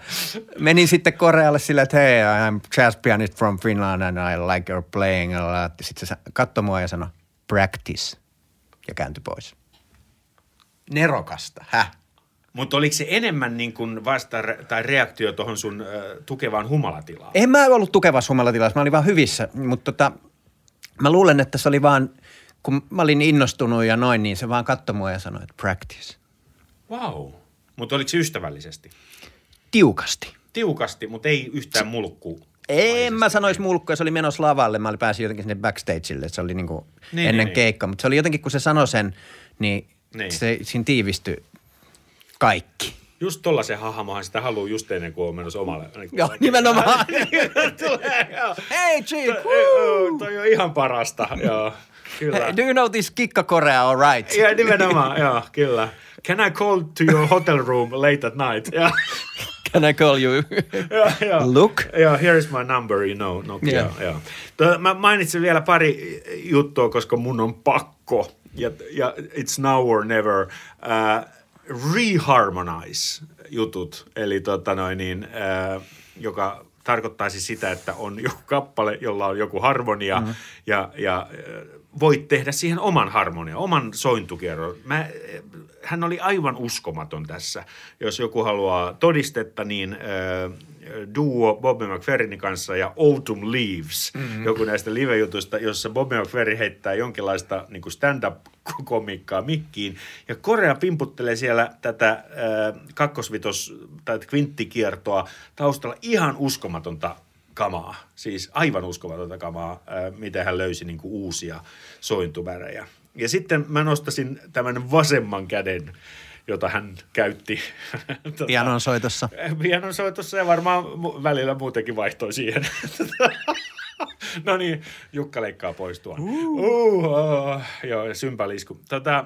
menin sitten Korealle sillä, että hei, I'm jazz pianist from Finland and I like your playing. Sitten se katsoi mua ja sanoi, practice. Ja kääntyi pois. Nerokasta, häh? Mutta oliko se enemmän niin kuin vasta tai reaktio tuohon sun äh, tukevaan humalatilaan? En mä ollut tukevassa humalatilassa, mä olin vaan hyvissä, mutta tota, mä luulen, että se oli vaan, kun mä olin innostunut ja noin, niin se vaan katsoi mua ja sanoi, että practice. Wow. Mutta oliko se ystävällisesti? Tiukasti. Tiukasti, mutta ei yhtään mulkku. En mä sanoisi mulkkuja, se oli menossa lavalle. Mä olin päässyt jotenkin sinne backstageille, se oli niinku Niin, niin, ennen niin, niin, niin. Mutta se oli jotenkin, kun se sanoi sen, niin, Niin. niin. se siinä tiivistyi kaikki. Just tollasen hahmohan sitä haluaa just ennen kuin on menossa omalle. Niin Joo, nimenomaan. Tulee, joo. Hei chick, Joo, Toi on ihan parasta, joo. Kyllä. Do you know this kikka Korea all right? Ja nimenomaan, joo, kyllä. Can I call to your hotel room late at night? Ja, Can I call you? ja, ja. Look. Joo, here is my number, you know. Nokia, Joo. joo. Tuo, mä mainitsin vielä pari juttua, koska mun on pakko. Ja, ja it's now or never. Uh, reharmonize jutut, eli tota noin niin, uh, joka tarkoittaisi sitä, että on joku kappale, jolla on joku harmonia mm-hmm. ja, ja voit tehdä siihen oman harmonia, oman sointukierron. Mä, hän oli aivan uskomaton tässä. Jos joku haluaa todistetta, niin äh, duo Bobby McFerrinin kanssa ja Autumn Leaves, mm-hmm. joku näistä live-jutuista, jossa Bobby McFerrin heittää jonkinlaista niin stand-up-komikkaa mikkiin. Ja Korea pimputtelee siellä tätä äh, kakkosvitos- tai kvinttikiertoa taustalla ihan uskomatonta kamaa, siis aivan uskomatonta kamaa, äh, miten hän löysi niin kuin uusia sointumärejä. Ja sitten mä nostasin tämän vasemman käden, jota hän käytti. tota, pianon soitossa. Pianon soitossa ja varmaan välillä muutenkin vaihtoi siihen. no niin, Jukka leikkaa pois tuon. Uh. Uh, oh, joo, sympalisku. Tota,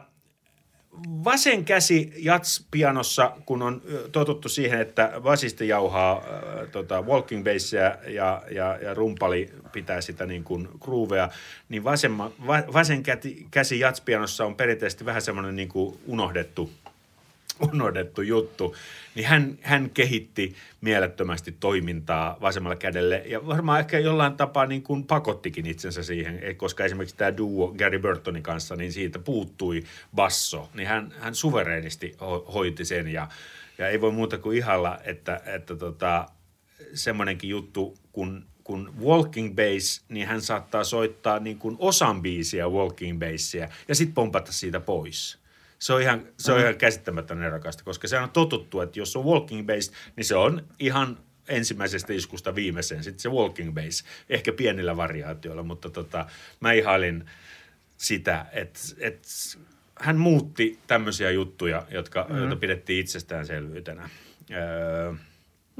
vasen käsi jats-pianossa, kun on totuttu siihen, että basisti jauhaa äh, tota, walking bassia ja, ja, ja rumpali pitää sitä niin kuin groovea, niin vasemma, va, vasen käsi jats-pianossa on perinteisesti vähän semmoinen niin kuin unohdettu – unohdettu juttu, niin hän, hän kehitti mielettömästi toimintaa vasemmalla kädelle ja varmaan ehkä jollain tapaa niin kuin pakottikin itsensä siihen, e, koska esimerkiksi tämä duo Gary Burtonin kanssa, niin siitä puuttui basso, niin hän, hän suvereenisti ho- hoiti sen ja, ja ei voi muuta kuin ihalla, että, että tota, semmoinenkin juttu, kun kun walking bass, niin hän saattaa soittaa niin kuin osan biisiä walking bassia ja sitten pompata siitä pois se on ihan, se on mm. ihan käsittämättä nerokasta, koska se on totuttu, että jos on walking base, niin se on ihan ensimmäisestä iskusta viimeiseen. Sitten se walking base, ehkä pienillä variaatioilla, mutta tota, mä ihailin sitä, että, että hän muutti tämmöisiä juttuja, jotka, mm. joita pidettiin itsestäänselvyytenä. Öö,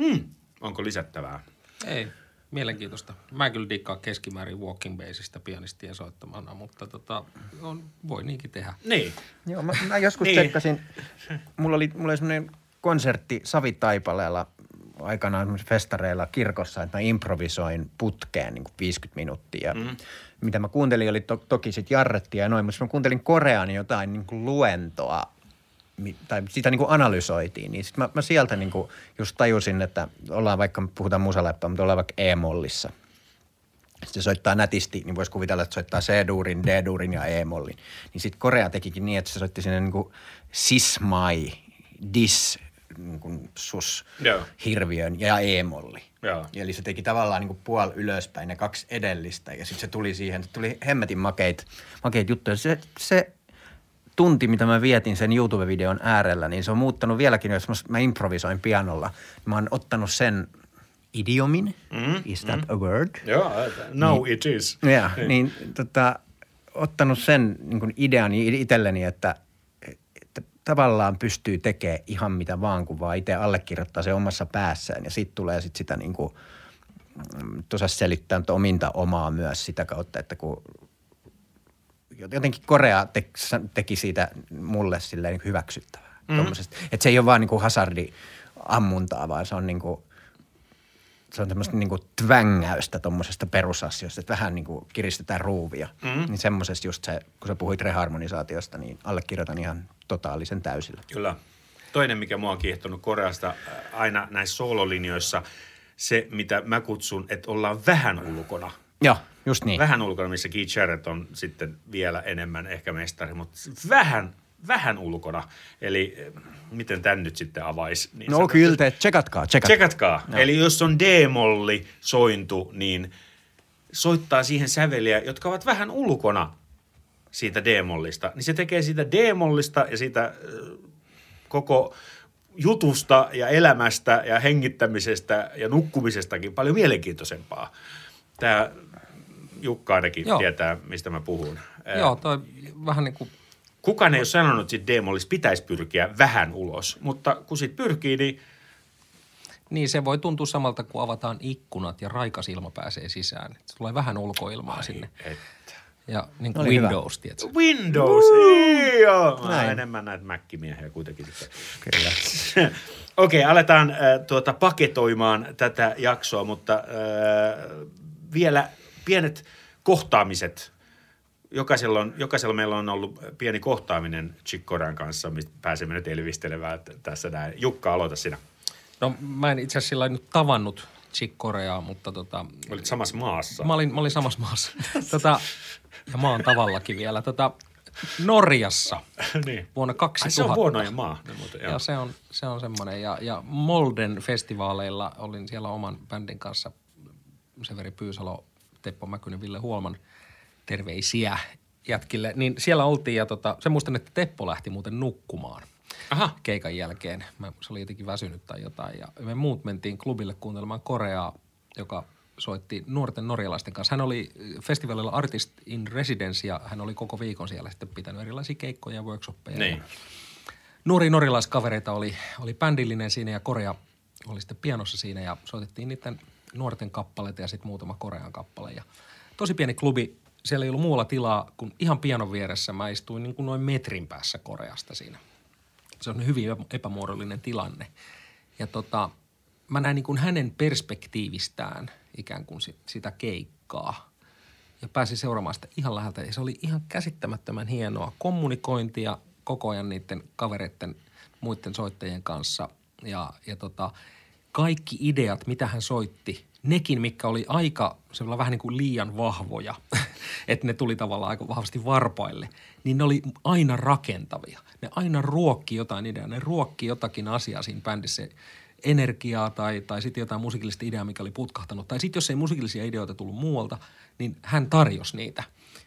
hmm, onko lisättävää? Ei mielenkiintoista. Mä kyllä dikkaa keskimäärin walking bassista pianistien soittamana, mutta tota, on, voi niinkin tehdä. Niin. Joo, mä, mä joskus niin. tsekkasin, mulla oli, mulla oli semmoinen konsertti Savitaipaleella aikanaan festareilla kirkossa, että mä improvisoin putkeen niin kuin 50 minuuttia. Mm. Mitä mä kuuntelin oli to, toki sitten jarrettia ja noin, mutta mä kuuntelin Korean jotain niin kuin luentoa tai sitä niin kuin analysoitiin, niin sitten mä, mä sieltä niin kuin just tajusin, että ollaan vaikka, puhutaan musaleppaa, mutta ollaan vaikka E-mollissa. Sitten se soittaa nätisti, niin voisi kuvitella, että soittaa C-duurin, D-duurin ja E-mollin. Niin sitten Korea tekikin niin, että se soitti sinne niin kuin sismai, dis, niin kuin sus, Joo. hirviön ja E-molli. Joo. Eli se teki tavallaan niin kuin puoli ylöspäin ne kaksi edellistä ja sitten se tuli siihen, tuli hemmetin makeit, makeit juttuja. Se, se tunti, mitä mä vietin sen YouTube-videon äärellä, niin se on muuttanut vieläkin, jos mä improvisoin pianolla. Mä oon ottanut sen idiomin, mm, is that mm. a word? Joo, no niin, it is. Yeah, niin, niin tota, ottanut sen niin kuin idean itselleni, että, että tavallaan pystyy tekemään ihan mitä vaan, kun vaan itse allekirjoittaa se omassa päässään. Ja sitten tulee sit sitä niin kuin, mm, tuossa selittää ominta omaa myös sitä kautta, että kun jotenkin Korea te, teki siitä mulle silleen niin hyväksyttävää. Mm. Että se ei ole vaan niin kuin hasardi ammuntaa, vaan se on niin kuin, se on tämmöistä niin kuin tvängäystä tuommoisesta perusasioista, että vähän niin kuin kiristetään ruuvia. Mm. Niin semmoisesta just se, kun sä puhuit reharmonisaatiosta, niin allekirjoitan ihan totaalisen täysillä. Kyllä. Toinen, mikä mua on kiehtonut Koreasta äh, aina näissä soololinjoissa, se mitä mä kutsun, että ollaan vähän ulkona. Joo. Just niin. Vähän ulkona, missä Keith Jarrett on sitten vielä enemmän ehkä mestari, mutta vähän, vähän ulkona. Eli eh, miten tämän nyt sitten avaisi? Niin no sanotaan. kyllä, te tsekatkaa, tsekatkaa. Tsekatkaa. No. Eli jos on D-molli sointu, niin soittaa siihen säveliä, jotka ovat vähän ulkona siitä D-mollista. Niin se tekee siitä D-mollista ja siitä äh, koko jutusta ja elämästä ja hengittämisestä ja nukkumisestakin paljon mielenkiintoisempaa. Tämä Jukka ainakin Joo. tietää, mistä mä puhun. Joo, toi vähän niin kuin... Kukaan ei ole sanonut, että D-mollissa pitäisi pyrkiä vähän ulos, mutta kun sit pyrkii, niin... Niin, se voi tuntua samalta, kun avataan ikkunat ja raikas ilma pääsee sisään. Se tulee vähän ulkoilmaa Ai sinne. Että. Ja niin kuin Windows, tiedätkö? Windows, joo. Mä enemmän näitä Mac-miehiä kuitenkin sitten. Kyllä. Okei, okay, aletaan äh, tuota, paketoimaan tätä jaksoa, mutta äh, vielä pienet kohtaamiset. Jokaisella, on, jokaisella meillä on ollut pieni kohtaaminen Chikkoran kanssa, mistä pääsemme nyt elvistelemään tässä näin. Jukka, aloita sinä. No mä en itse asiassa nyt tavannut Chick Koreaa, mutta tota, Olit samassa maassa. mä olin, mä olin samassa maassa. tota, ja maan tavallakin vielä. Tota, Norjassa niin. vuonna 2000. Ai se on huonoja maa. Ne muuten, joo. Ja se on, se on semmoinen. Ja, ja Molden festivaaleilla olin siellä oman bändin kanssa Severi Pyysalo, Teppo Mäkynen, Ville Huolman. Terveisiä jätkille. Niin siellä oltiin ja tota, se muistan, että Teppo lähti muuten nukkumaan Aha. keikan jälkeen. Mä, se oli jotenkin väsynyt tai jotain. Ja me muut mentiin klubille kuuntelemaan Koreaa, joka soitti nuorten norjalaisten kanssa. Hän oli festivaalilla Artist in Residence ja hän oli koko viikon siellä sitten pitänyt erilaisia keikkoja ja workshoppeja. Niin. Ja nuoria norjalaiskavereita oli, oli bändillinen siinä ja Korea oli sitten pianossa siinä ja soitettiin niiden nuorten kappaleita ja sitten muutama Korean kappale. Ja tosi pieni klubi, siellä ei ollut muualla tilaa kuin ihan pianon vieressä. Mä istuin niin kuin noin metrin päässä Koreasta siinä. Se on hyvin epämuodollinen tilanne. Ja tota, mä näin niin kuin hänen perspektiivistään ikään kuin si- sitä keikkaa. Ja pääsin seuraamaan sitä ihan läheltä. Ja se oli ihan käsittämättömän hienoa kommunikointia koko ajan niiden kavereiden, muiden soittajien kanssa. Ja, ja tota, kaikki ideat, mitä hän soitti, nekin, mikä oli aika semmoilla vähän niin kuin liian vahvoja, että ne tuli tavallaan aika vahvasti varpaille, niin ne oli aina rakentavia. Ne aina ruokki jotain ideaa, ne ruokki jotakin asiaa siinä bändissä, energiaa tai, tai sitten jotain musiikillista ideaa, mikä oli putkahtanut. Tai sitten jos ei musiikillisia ideoita tullut muualta, niin hän tarjosi niitä.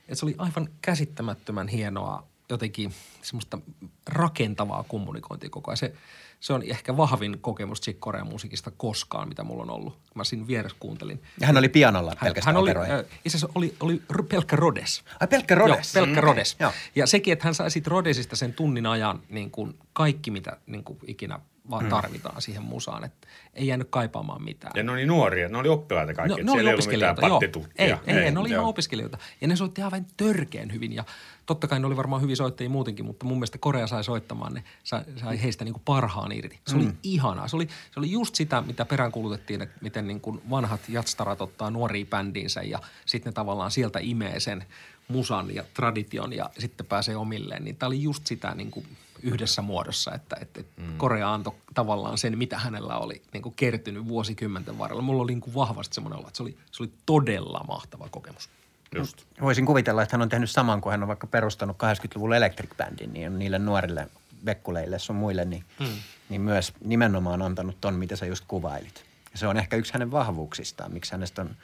Et se oli aivan käsittämättömän hienoa jotenkin semmoista rakentavaa kommunikointia koko ajan. Se, se on ehkä vahvin kokemus Chick Corean musiikista koskaan, mitä mulla on ollut. Mä siinä vieressä kuuntelin. Ja hän oli pianolla Hän, pelkästään hän oli, operoija. äh, itse asiassa oli, oli pelkkä Rodes. Ai pelkkä Rhodes? Joo, pelkkä Mm, Rodes. Joo. Ja sekin, että hän sai siitä Rodesista sen tunnin ajan niin kuin kaikki, mitä niin kuin ikinä vaan tarvitaan siihen musaan. Että ei jäänyt kaipaamaan mitään. Ja ne oli nuoria, ne oli oppilaita kaikki. No, ne oli ei opiskelijoita, joo. Ei, ei, ei, ne oli ihan joo. opiskelijoita. Ja ne soitti aivan törkeän hyvin. Ja totta kai ne oli varmaan hyviä soittajia muutenkin, mutta mun mielestä Korea sai soittamaan ne, sai, sai heistä niin kuin parhaan irti. Se oli ihanaa. Se oli, se oli just sitä, mitä peräänkuulutettiin, että miten niin kuin vanhat jatstarat ottaa nuoria bändiinsä ja sitten ne tavallaan sieltä imee sen musan ja tradition ja sitten pääsee omilleen. Niin tämä oli just sitä niin kuin yhdessä muodossa, että, että, mm. Korea antoi tavallaan sen, mitä hänellä oli niin kuin kertynyt vuosikymmenten varrella. Mulla oli niin kuin vahvasti semmoinen olo, että se oli, se oli todella mahtava kokemus. Just. Voisin kuvitella, että hän on tehnyt saman, kun hän on vaikka perustanut 80-luvulla Electric Bandin, niin on niille nuorille vekkuleille sun muille, niin, mm. niin myös nimenomaan antanut ton, mitä sä just kuvailit. Ja se on ehkä yksi hänen vahvuuksistaan, miksi hänestä on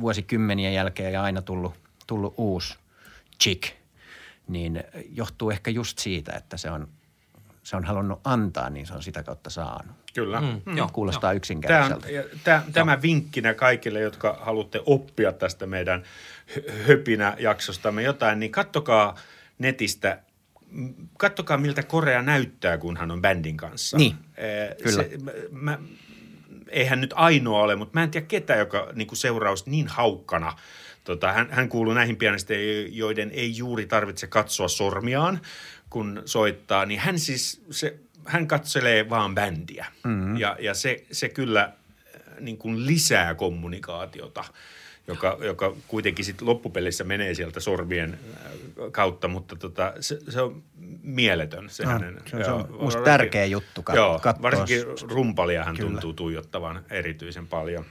vuosikymmenien jälkeen ja aina tullut, tullut uusi chick, niin johtuu ehkä just siitä, että se on, se on halunnut antaa, niin se on sitä kautta saanut. Kyllä. Mm. Mm. Joo, Kuulostaa Tämä, on, yksinkertaiselta. ja tämä, tämä vinkkinä kaikille, jotka haluatte oppia tästä meidän hö- höpinä-jaksostamme jotain, niin kattokaa netistä, kattokaa miltä Korea näyttää, kun hän on bändin kanssa. Niin, Eh, kyllä. Se, mä, mä, eihän nyt ainoa ole, mutta mä en tiedä ketä, joka niin kuin seuraus niin haukkana. Tota, hän, hän kuuluu näihin pianisteihin, joiden ei juuri tarvitse katsoa sormiaan, kun soittaa. Niin hän siis, se, hän katselee vaan bändiä. Mm-hmm. Ja, ja se, se kyllä äh, niin kuin lisää kommunikaatiota, joka, joka kuitenkin sit loppupelissä menee sieltä sormien äh, kautta, mutta tota, se, se on mieletön. Se, No, hänen, se on- se on joo, musta tärkeä juttu kat- Joo, katsoa. varsinkin rumpalia hän Kyllä. tuntuu tuijottavan erityisen paljon.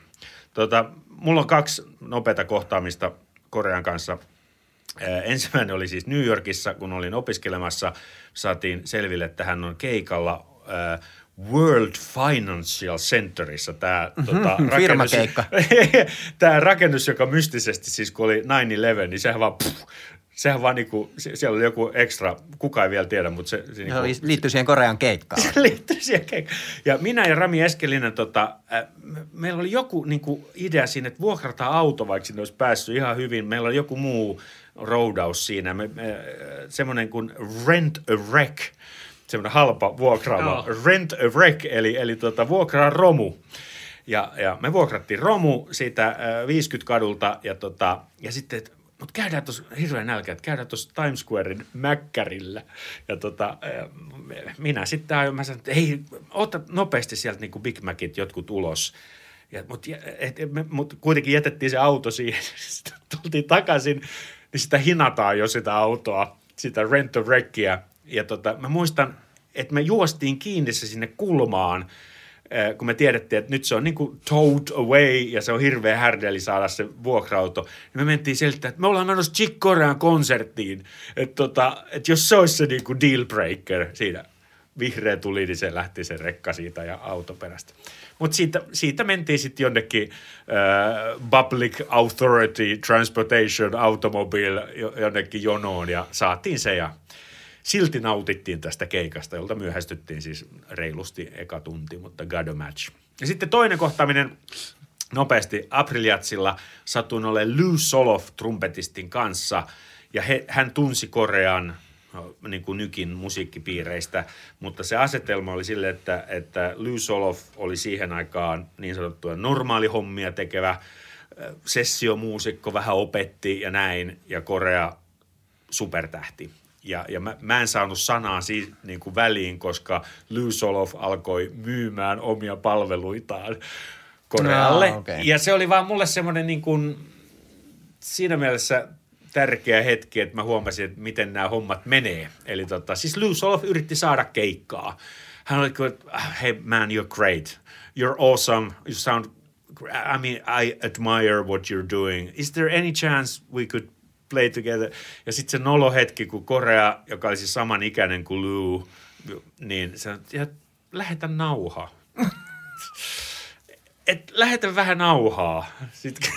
Tota, mulla on kaksi nopeata kohtaamista Korean kanssa. Ensimmäinen oli siis New Yorkissa, kun olin opiskelemassa. Saatiin selville, että hän on keikalla World Financial Centerissa. Tämä tota, rakennus, tämä rakennus, joka mystisesti siis kun oli 9-11, niin sehän vaan, pff, sehän vaan niinku, siellä oli joku ekstra, kuka ei vielä tiedä, mutta se, se, Se niinku, liittyy siihen Korean keikkaan. se liittyy siihen keikkaan. Ja minä ja Rami Eskelinen, tota, äh, me- meillä oli joku niin kuin idea siinä, että vuokrataan auto, vaikka sinne olisi päässyt ihan hyvin. Meillä oli joku muu roudaus siinä, me, me, äh, semmoinen kuin Rent a Wreck, semmoinen halpa vuokraama. Joo. Rent a Wreck, eli, eli tota, vuokraa romu. Ja, ja me vuokrattiin romu siitä äh, 50 kadulta ja, tota, ja sitten, et, mutta käydään tuossa hirveän nälkä, että käydään tuossa Times Squarein mäkkärillä. Ja tota, äh, minä sitten aion, mä sanoin, että ei, ota nopeasti sieltä niin kuin Big Macit jotkut ulos. Ja, mutta mut kuitenkin jätettiin se auto siihen, sitten tultiin takaisin, niin sitä hinataan jo sitä autoa, sitä rent a wreckia. Ja tota, mä muistan, että me juostiin kiinni se sinne kulmaan, kun me tiedettiin, että nyt se on niin kuin towed away ja se on hirveä härdeli saada se vuokra-auto, niin me mentiin sieltä, että me ollaan menossa Chick Korean konserttiin, että, tota, että jos se olisi se niin kuin deal breaker siinä vihreä tuli, niin se lähti se rekka siitä ja auto perästä. Mutta siitä, siitä mentiin sitten jonnekin äh, Public Authority Transportation Automobile jonnekin jonoon ja saatiin se ja silti nautittiin tästä keikasta, jolta myöhästyttiin siis reilusti eka tunti, mutta God a match. Ja sitten toinen kohtaaminen nopeasti Apriljatsilla satuin olemaan Lou Soloff trumpetistin kanssa ja he, hän tunsi Korean niin kuin nykin musiikkipiireistä, mutta se asetelma oli sille, että, että Lou Soloff oli siihen aikaan niin sanottua normaali hommia tekevä sessiomuusikko, vähän opetti ja näin, ja Korea supertähti. Ja, ja mä, mä en saanut sanaa si, niin kuin väliin, koska Lou Soloff alkoi myymään omia palveluitaan Korealle. No, okay. Ja se oli vaan mulle semmoinen niin kuin, siinä mielessä tärkeä hetki, että mä huomasin, että miten nämä hommat menee. Eli tota, siis Lou Soloff yritti saada keikkaa. Hän oli kuin, ah, hey man, you're great. You're awesome. You sound, I mean, I admire what you're doing. Is there any chance we could play together? Ja sitten se nolo hetki, kun Korea, joka oli siis saman ikäinen kuin Lou, niin se ja lähetä nauha. Et lähetä vähän nauhaa. Sitten,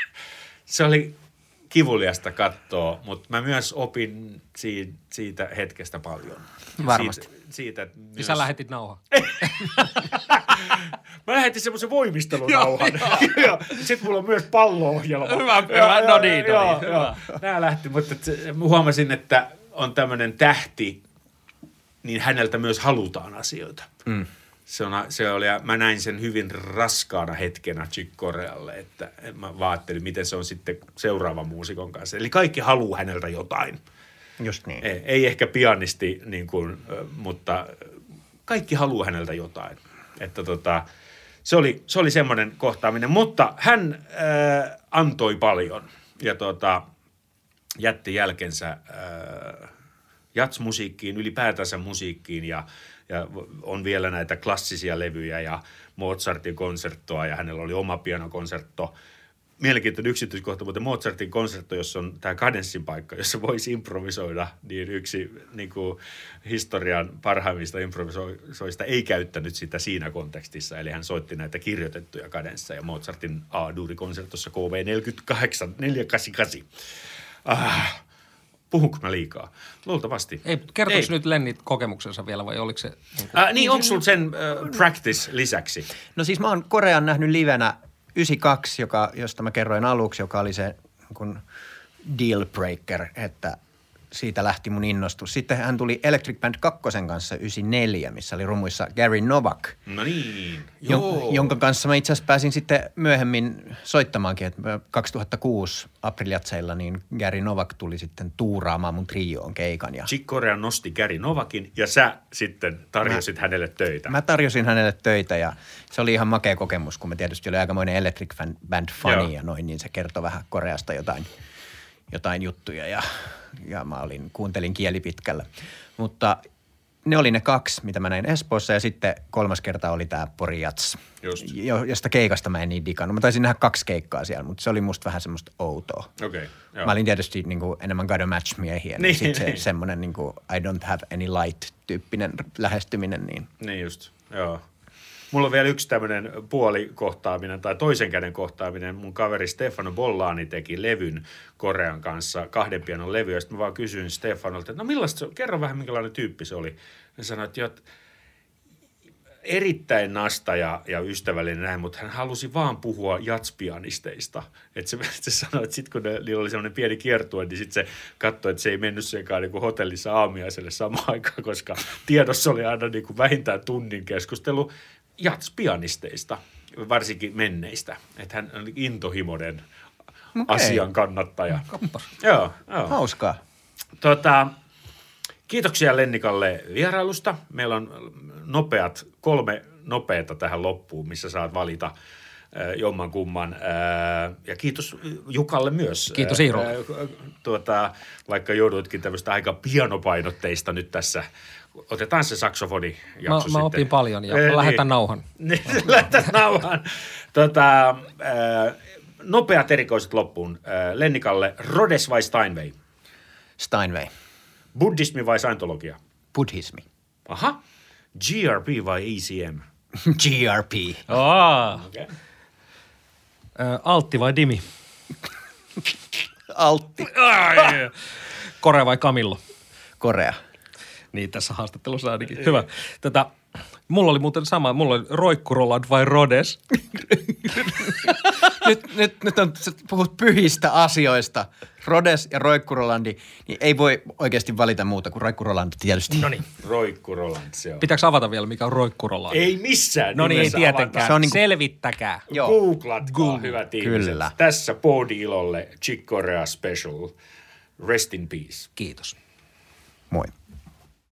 se oli kivuliasta katsoa, mutta mä myös opin siitä hetkestä paljon. Varmasti. Siitä, siitä että myös... Sä lähetit nauha. mä lähetin semmoisen voimistelunauhan. Sitten mulla on myös pallo-ohjelma. Hyvä, hyvä. No niin, no niin. Hyvä. Nämä lähti, mutta huomasin, että on tämmöinen tähti, niin häneltä myös halutaan asioita. Mm se, on, se oli, mä näin sen hyvin raskaana hetkenä Chick Corealle, että mä vaattelin, miten se on sitten seuraavan muusikon kanssa. Eli kaikki haluaa häneltä jotain. Just niin. Ei, ei ehkä pianisti, niin kuin, mutta kaikki haluaa häneltä jotain. Että tota, se oli, se oli semmoinen kohtaaminen, mutta hän äh, antoi paljon ja tota, jätti jälkensä äh, jatsmusiikkiin, ylipäätänsä musiikkiin ja – ja on vielä näitä klassisia levyjä ja Mozartin konserttoa ja hänellä oli oma pianokonsertto. Mielenkiintoinen yksityiskohta, mutta Mozartin konsertto, jossa on tämä kadenssin paikka, jossa voisi improvisoida, niin yksi niin kuin historian parhaimmista improvisoista ei käyttänyt sitä siinä kontekstissa. Eli hän soitti näitä kirjoitettuja kadensseja Mozartin A-duuri-konsertossa KV 48 488. Ah, Puhunko mä liikaa? Luultavasti. Ei, kertoiko nyt Lenni kokemuksensa vielä vai oliko se... Niin, kuin... äh, niin onko sulla sen äh, practice lisäksi? No siis mä oon Korean nähnyt livenä 92, joka, josta mä kerroin aluksi, joka oli se kun deal breaker, että – siitä lähti mun innostus. Sitten hän tuli Electric Band 2 kanssa 94, missä oli rummuissa Gary Novak. No niin, joo. Jonka kanssa mä itse asiassa pääsin sitten myöhemmin soittamaankin, että 2006 Apriljatseilla niin Gary Novak tuli sitten tuuraamaan mun trioon keikan. Ja... Chick Corea nosti Gary Novakin ja sä sitten tarjosit mä, hänelle töitä. Mä tarjosin hänelle töitä ja se oli ihan makea kokemus, kun me tietysti oli aikamoinen Electric Band fani ja noin, niin se kertoi vähän Koreasta jotain, jotain juttuja ja ja mä olin, kuuntelin kieli pitkällä. Mutta ne oli ne kaksi, mitä mä näin Espoossa ja sitten kolmas kerta oli tämä Porijats, josta keikasta mä en niin digannut. Mä taisin nähdä kaksi keikkaa siellä, mutta se oli musta vähän semmoista outoa. Okay, mä olin tietysti niin kuin, enemmän God match miehiä, niin, niin sitten niin. se semmoinen niin kuin, I don't have any light-tyyppinen lähestyminen. Niin, niin just, joo. Mulla on vielä yksi tämmöinen puolikohtaaminen tai toisen käden kohtaaminen. Mun kaveri Stefano Bollani teki levyn Korean kanssa, kahden pianon levy. Ja sitten mä vaan kysyin Stefanolta, että no millaista se Kerro vähän, minkälainen tyyppi se oli. Ja sanoi, että erittäin nasta ja, ja ystävällinen näin, mutta hän halusi vaan puhua jatspianisteista. Että se, se sanoi, että sitten kun ne, niillä oli sellainen pieni kiertue, niin sitten se katsoi, että se ei mennyt sekaan niin kuin hotellissa aamiaiselle samaan aikaan, koska tiedossa oli aina niin kuin vähintään tunnin keskustelu jatspianisteista, varsinkin menneistä. Että hän on intohimoinen okay. asian kannattaja. Kappas. Joo, joo. Hauskaa. Tota, kiitoksia Lennikalle vierailusta. Meillä on nopeat, kolme nopeata tähän loppuun, missä saat valita jomman kumman. Ja kiitos Jukalle myös. Kiitos Iiro. Tuota, vaikka jouduitkin tämmöistä aika pianopainotteista nyt tässä. Otetaan se saksofoni mä, mä opin paljon ja niin. lähetän nauhan. Niin, lähetän nauhan. Tota, nopeat erikoiset loppuun. Lennikalle, Rhodes vai Steinway? Steinway. Buddhismi vai Scientologia? Buddhismi. Aha. GRP vai ECM? GRP. Oh. Okay. Altti vai Dimi? Altti. Korea vai Kamillo? Korea. Niin, tässä haastattelussa ainakin. Hyvä. Tätä, mulla oli muuten sama, mulla oli Roikku Roland vai Rodes. nyt, nyt, nyt on, puhut pyhistä asioista. Rodes ja Roikku Rolandi, niin ei voi oikeasti valita muuta kuin Roikku Roland tietysti. No niin. Roikku Roland, se on. Pitääkö avata vielä, mikä on Roikku Roland? Ei missään No niin, ei tietenkään. Se on niin kuin... Selvittäkää. Joo. Googlatkaa, Google. hyvät ihmiset. Kyllä. Tässä Podi Ilolle Chick Corea Special. Rest in peace. Kiitos. Moi.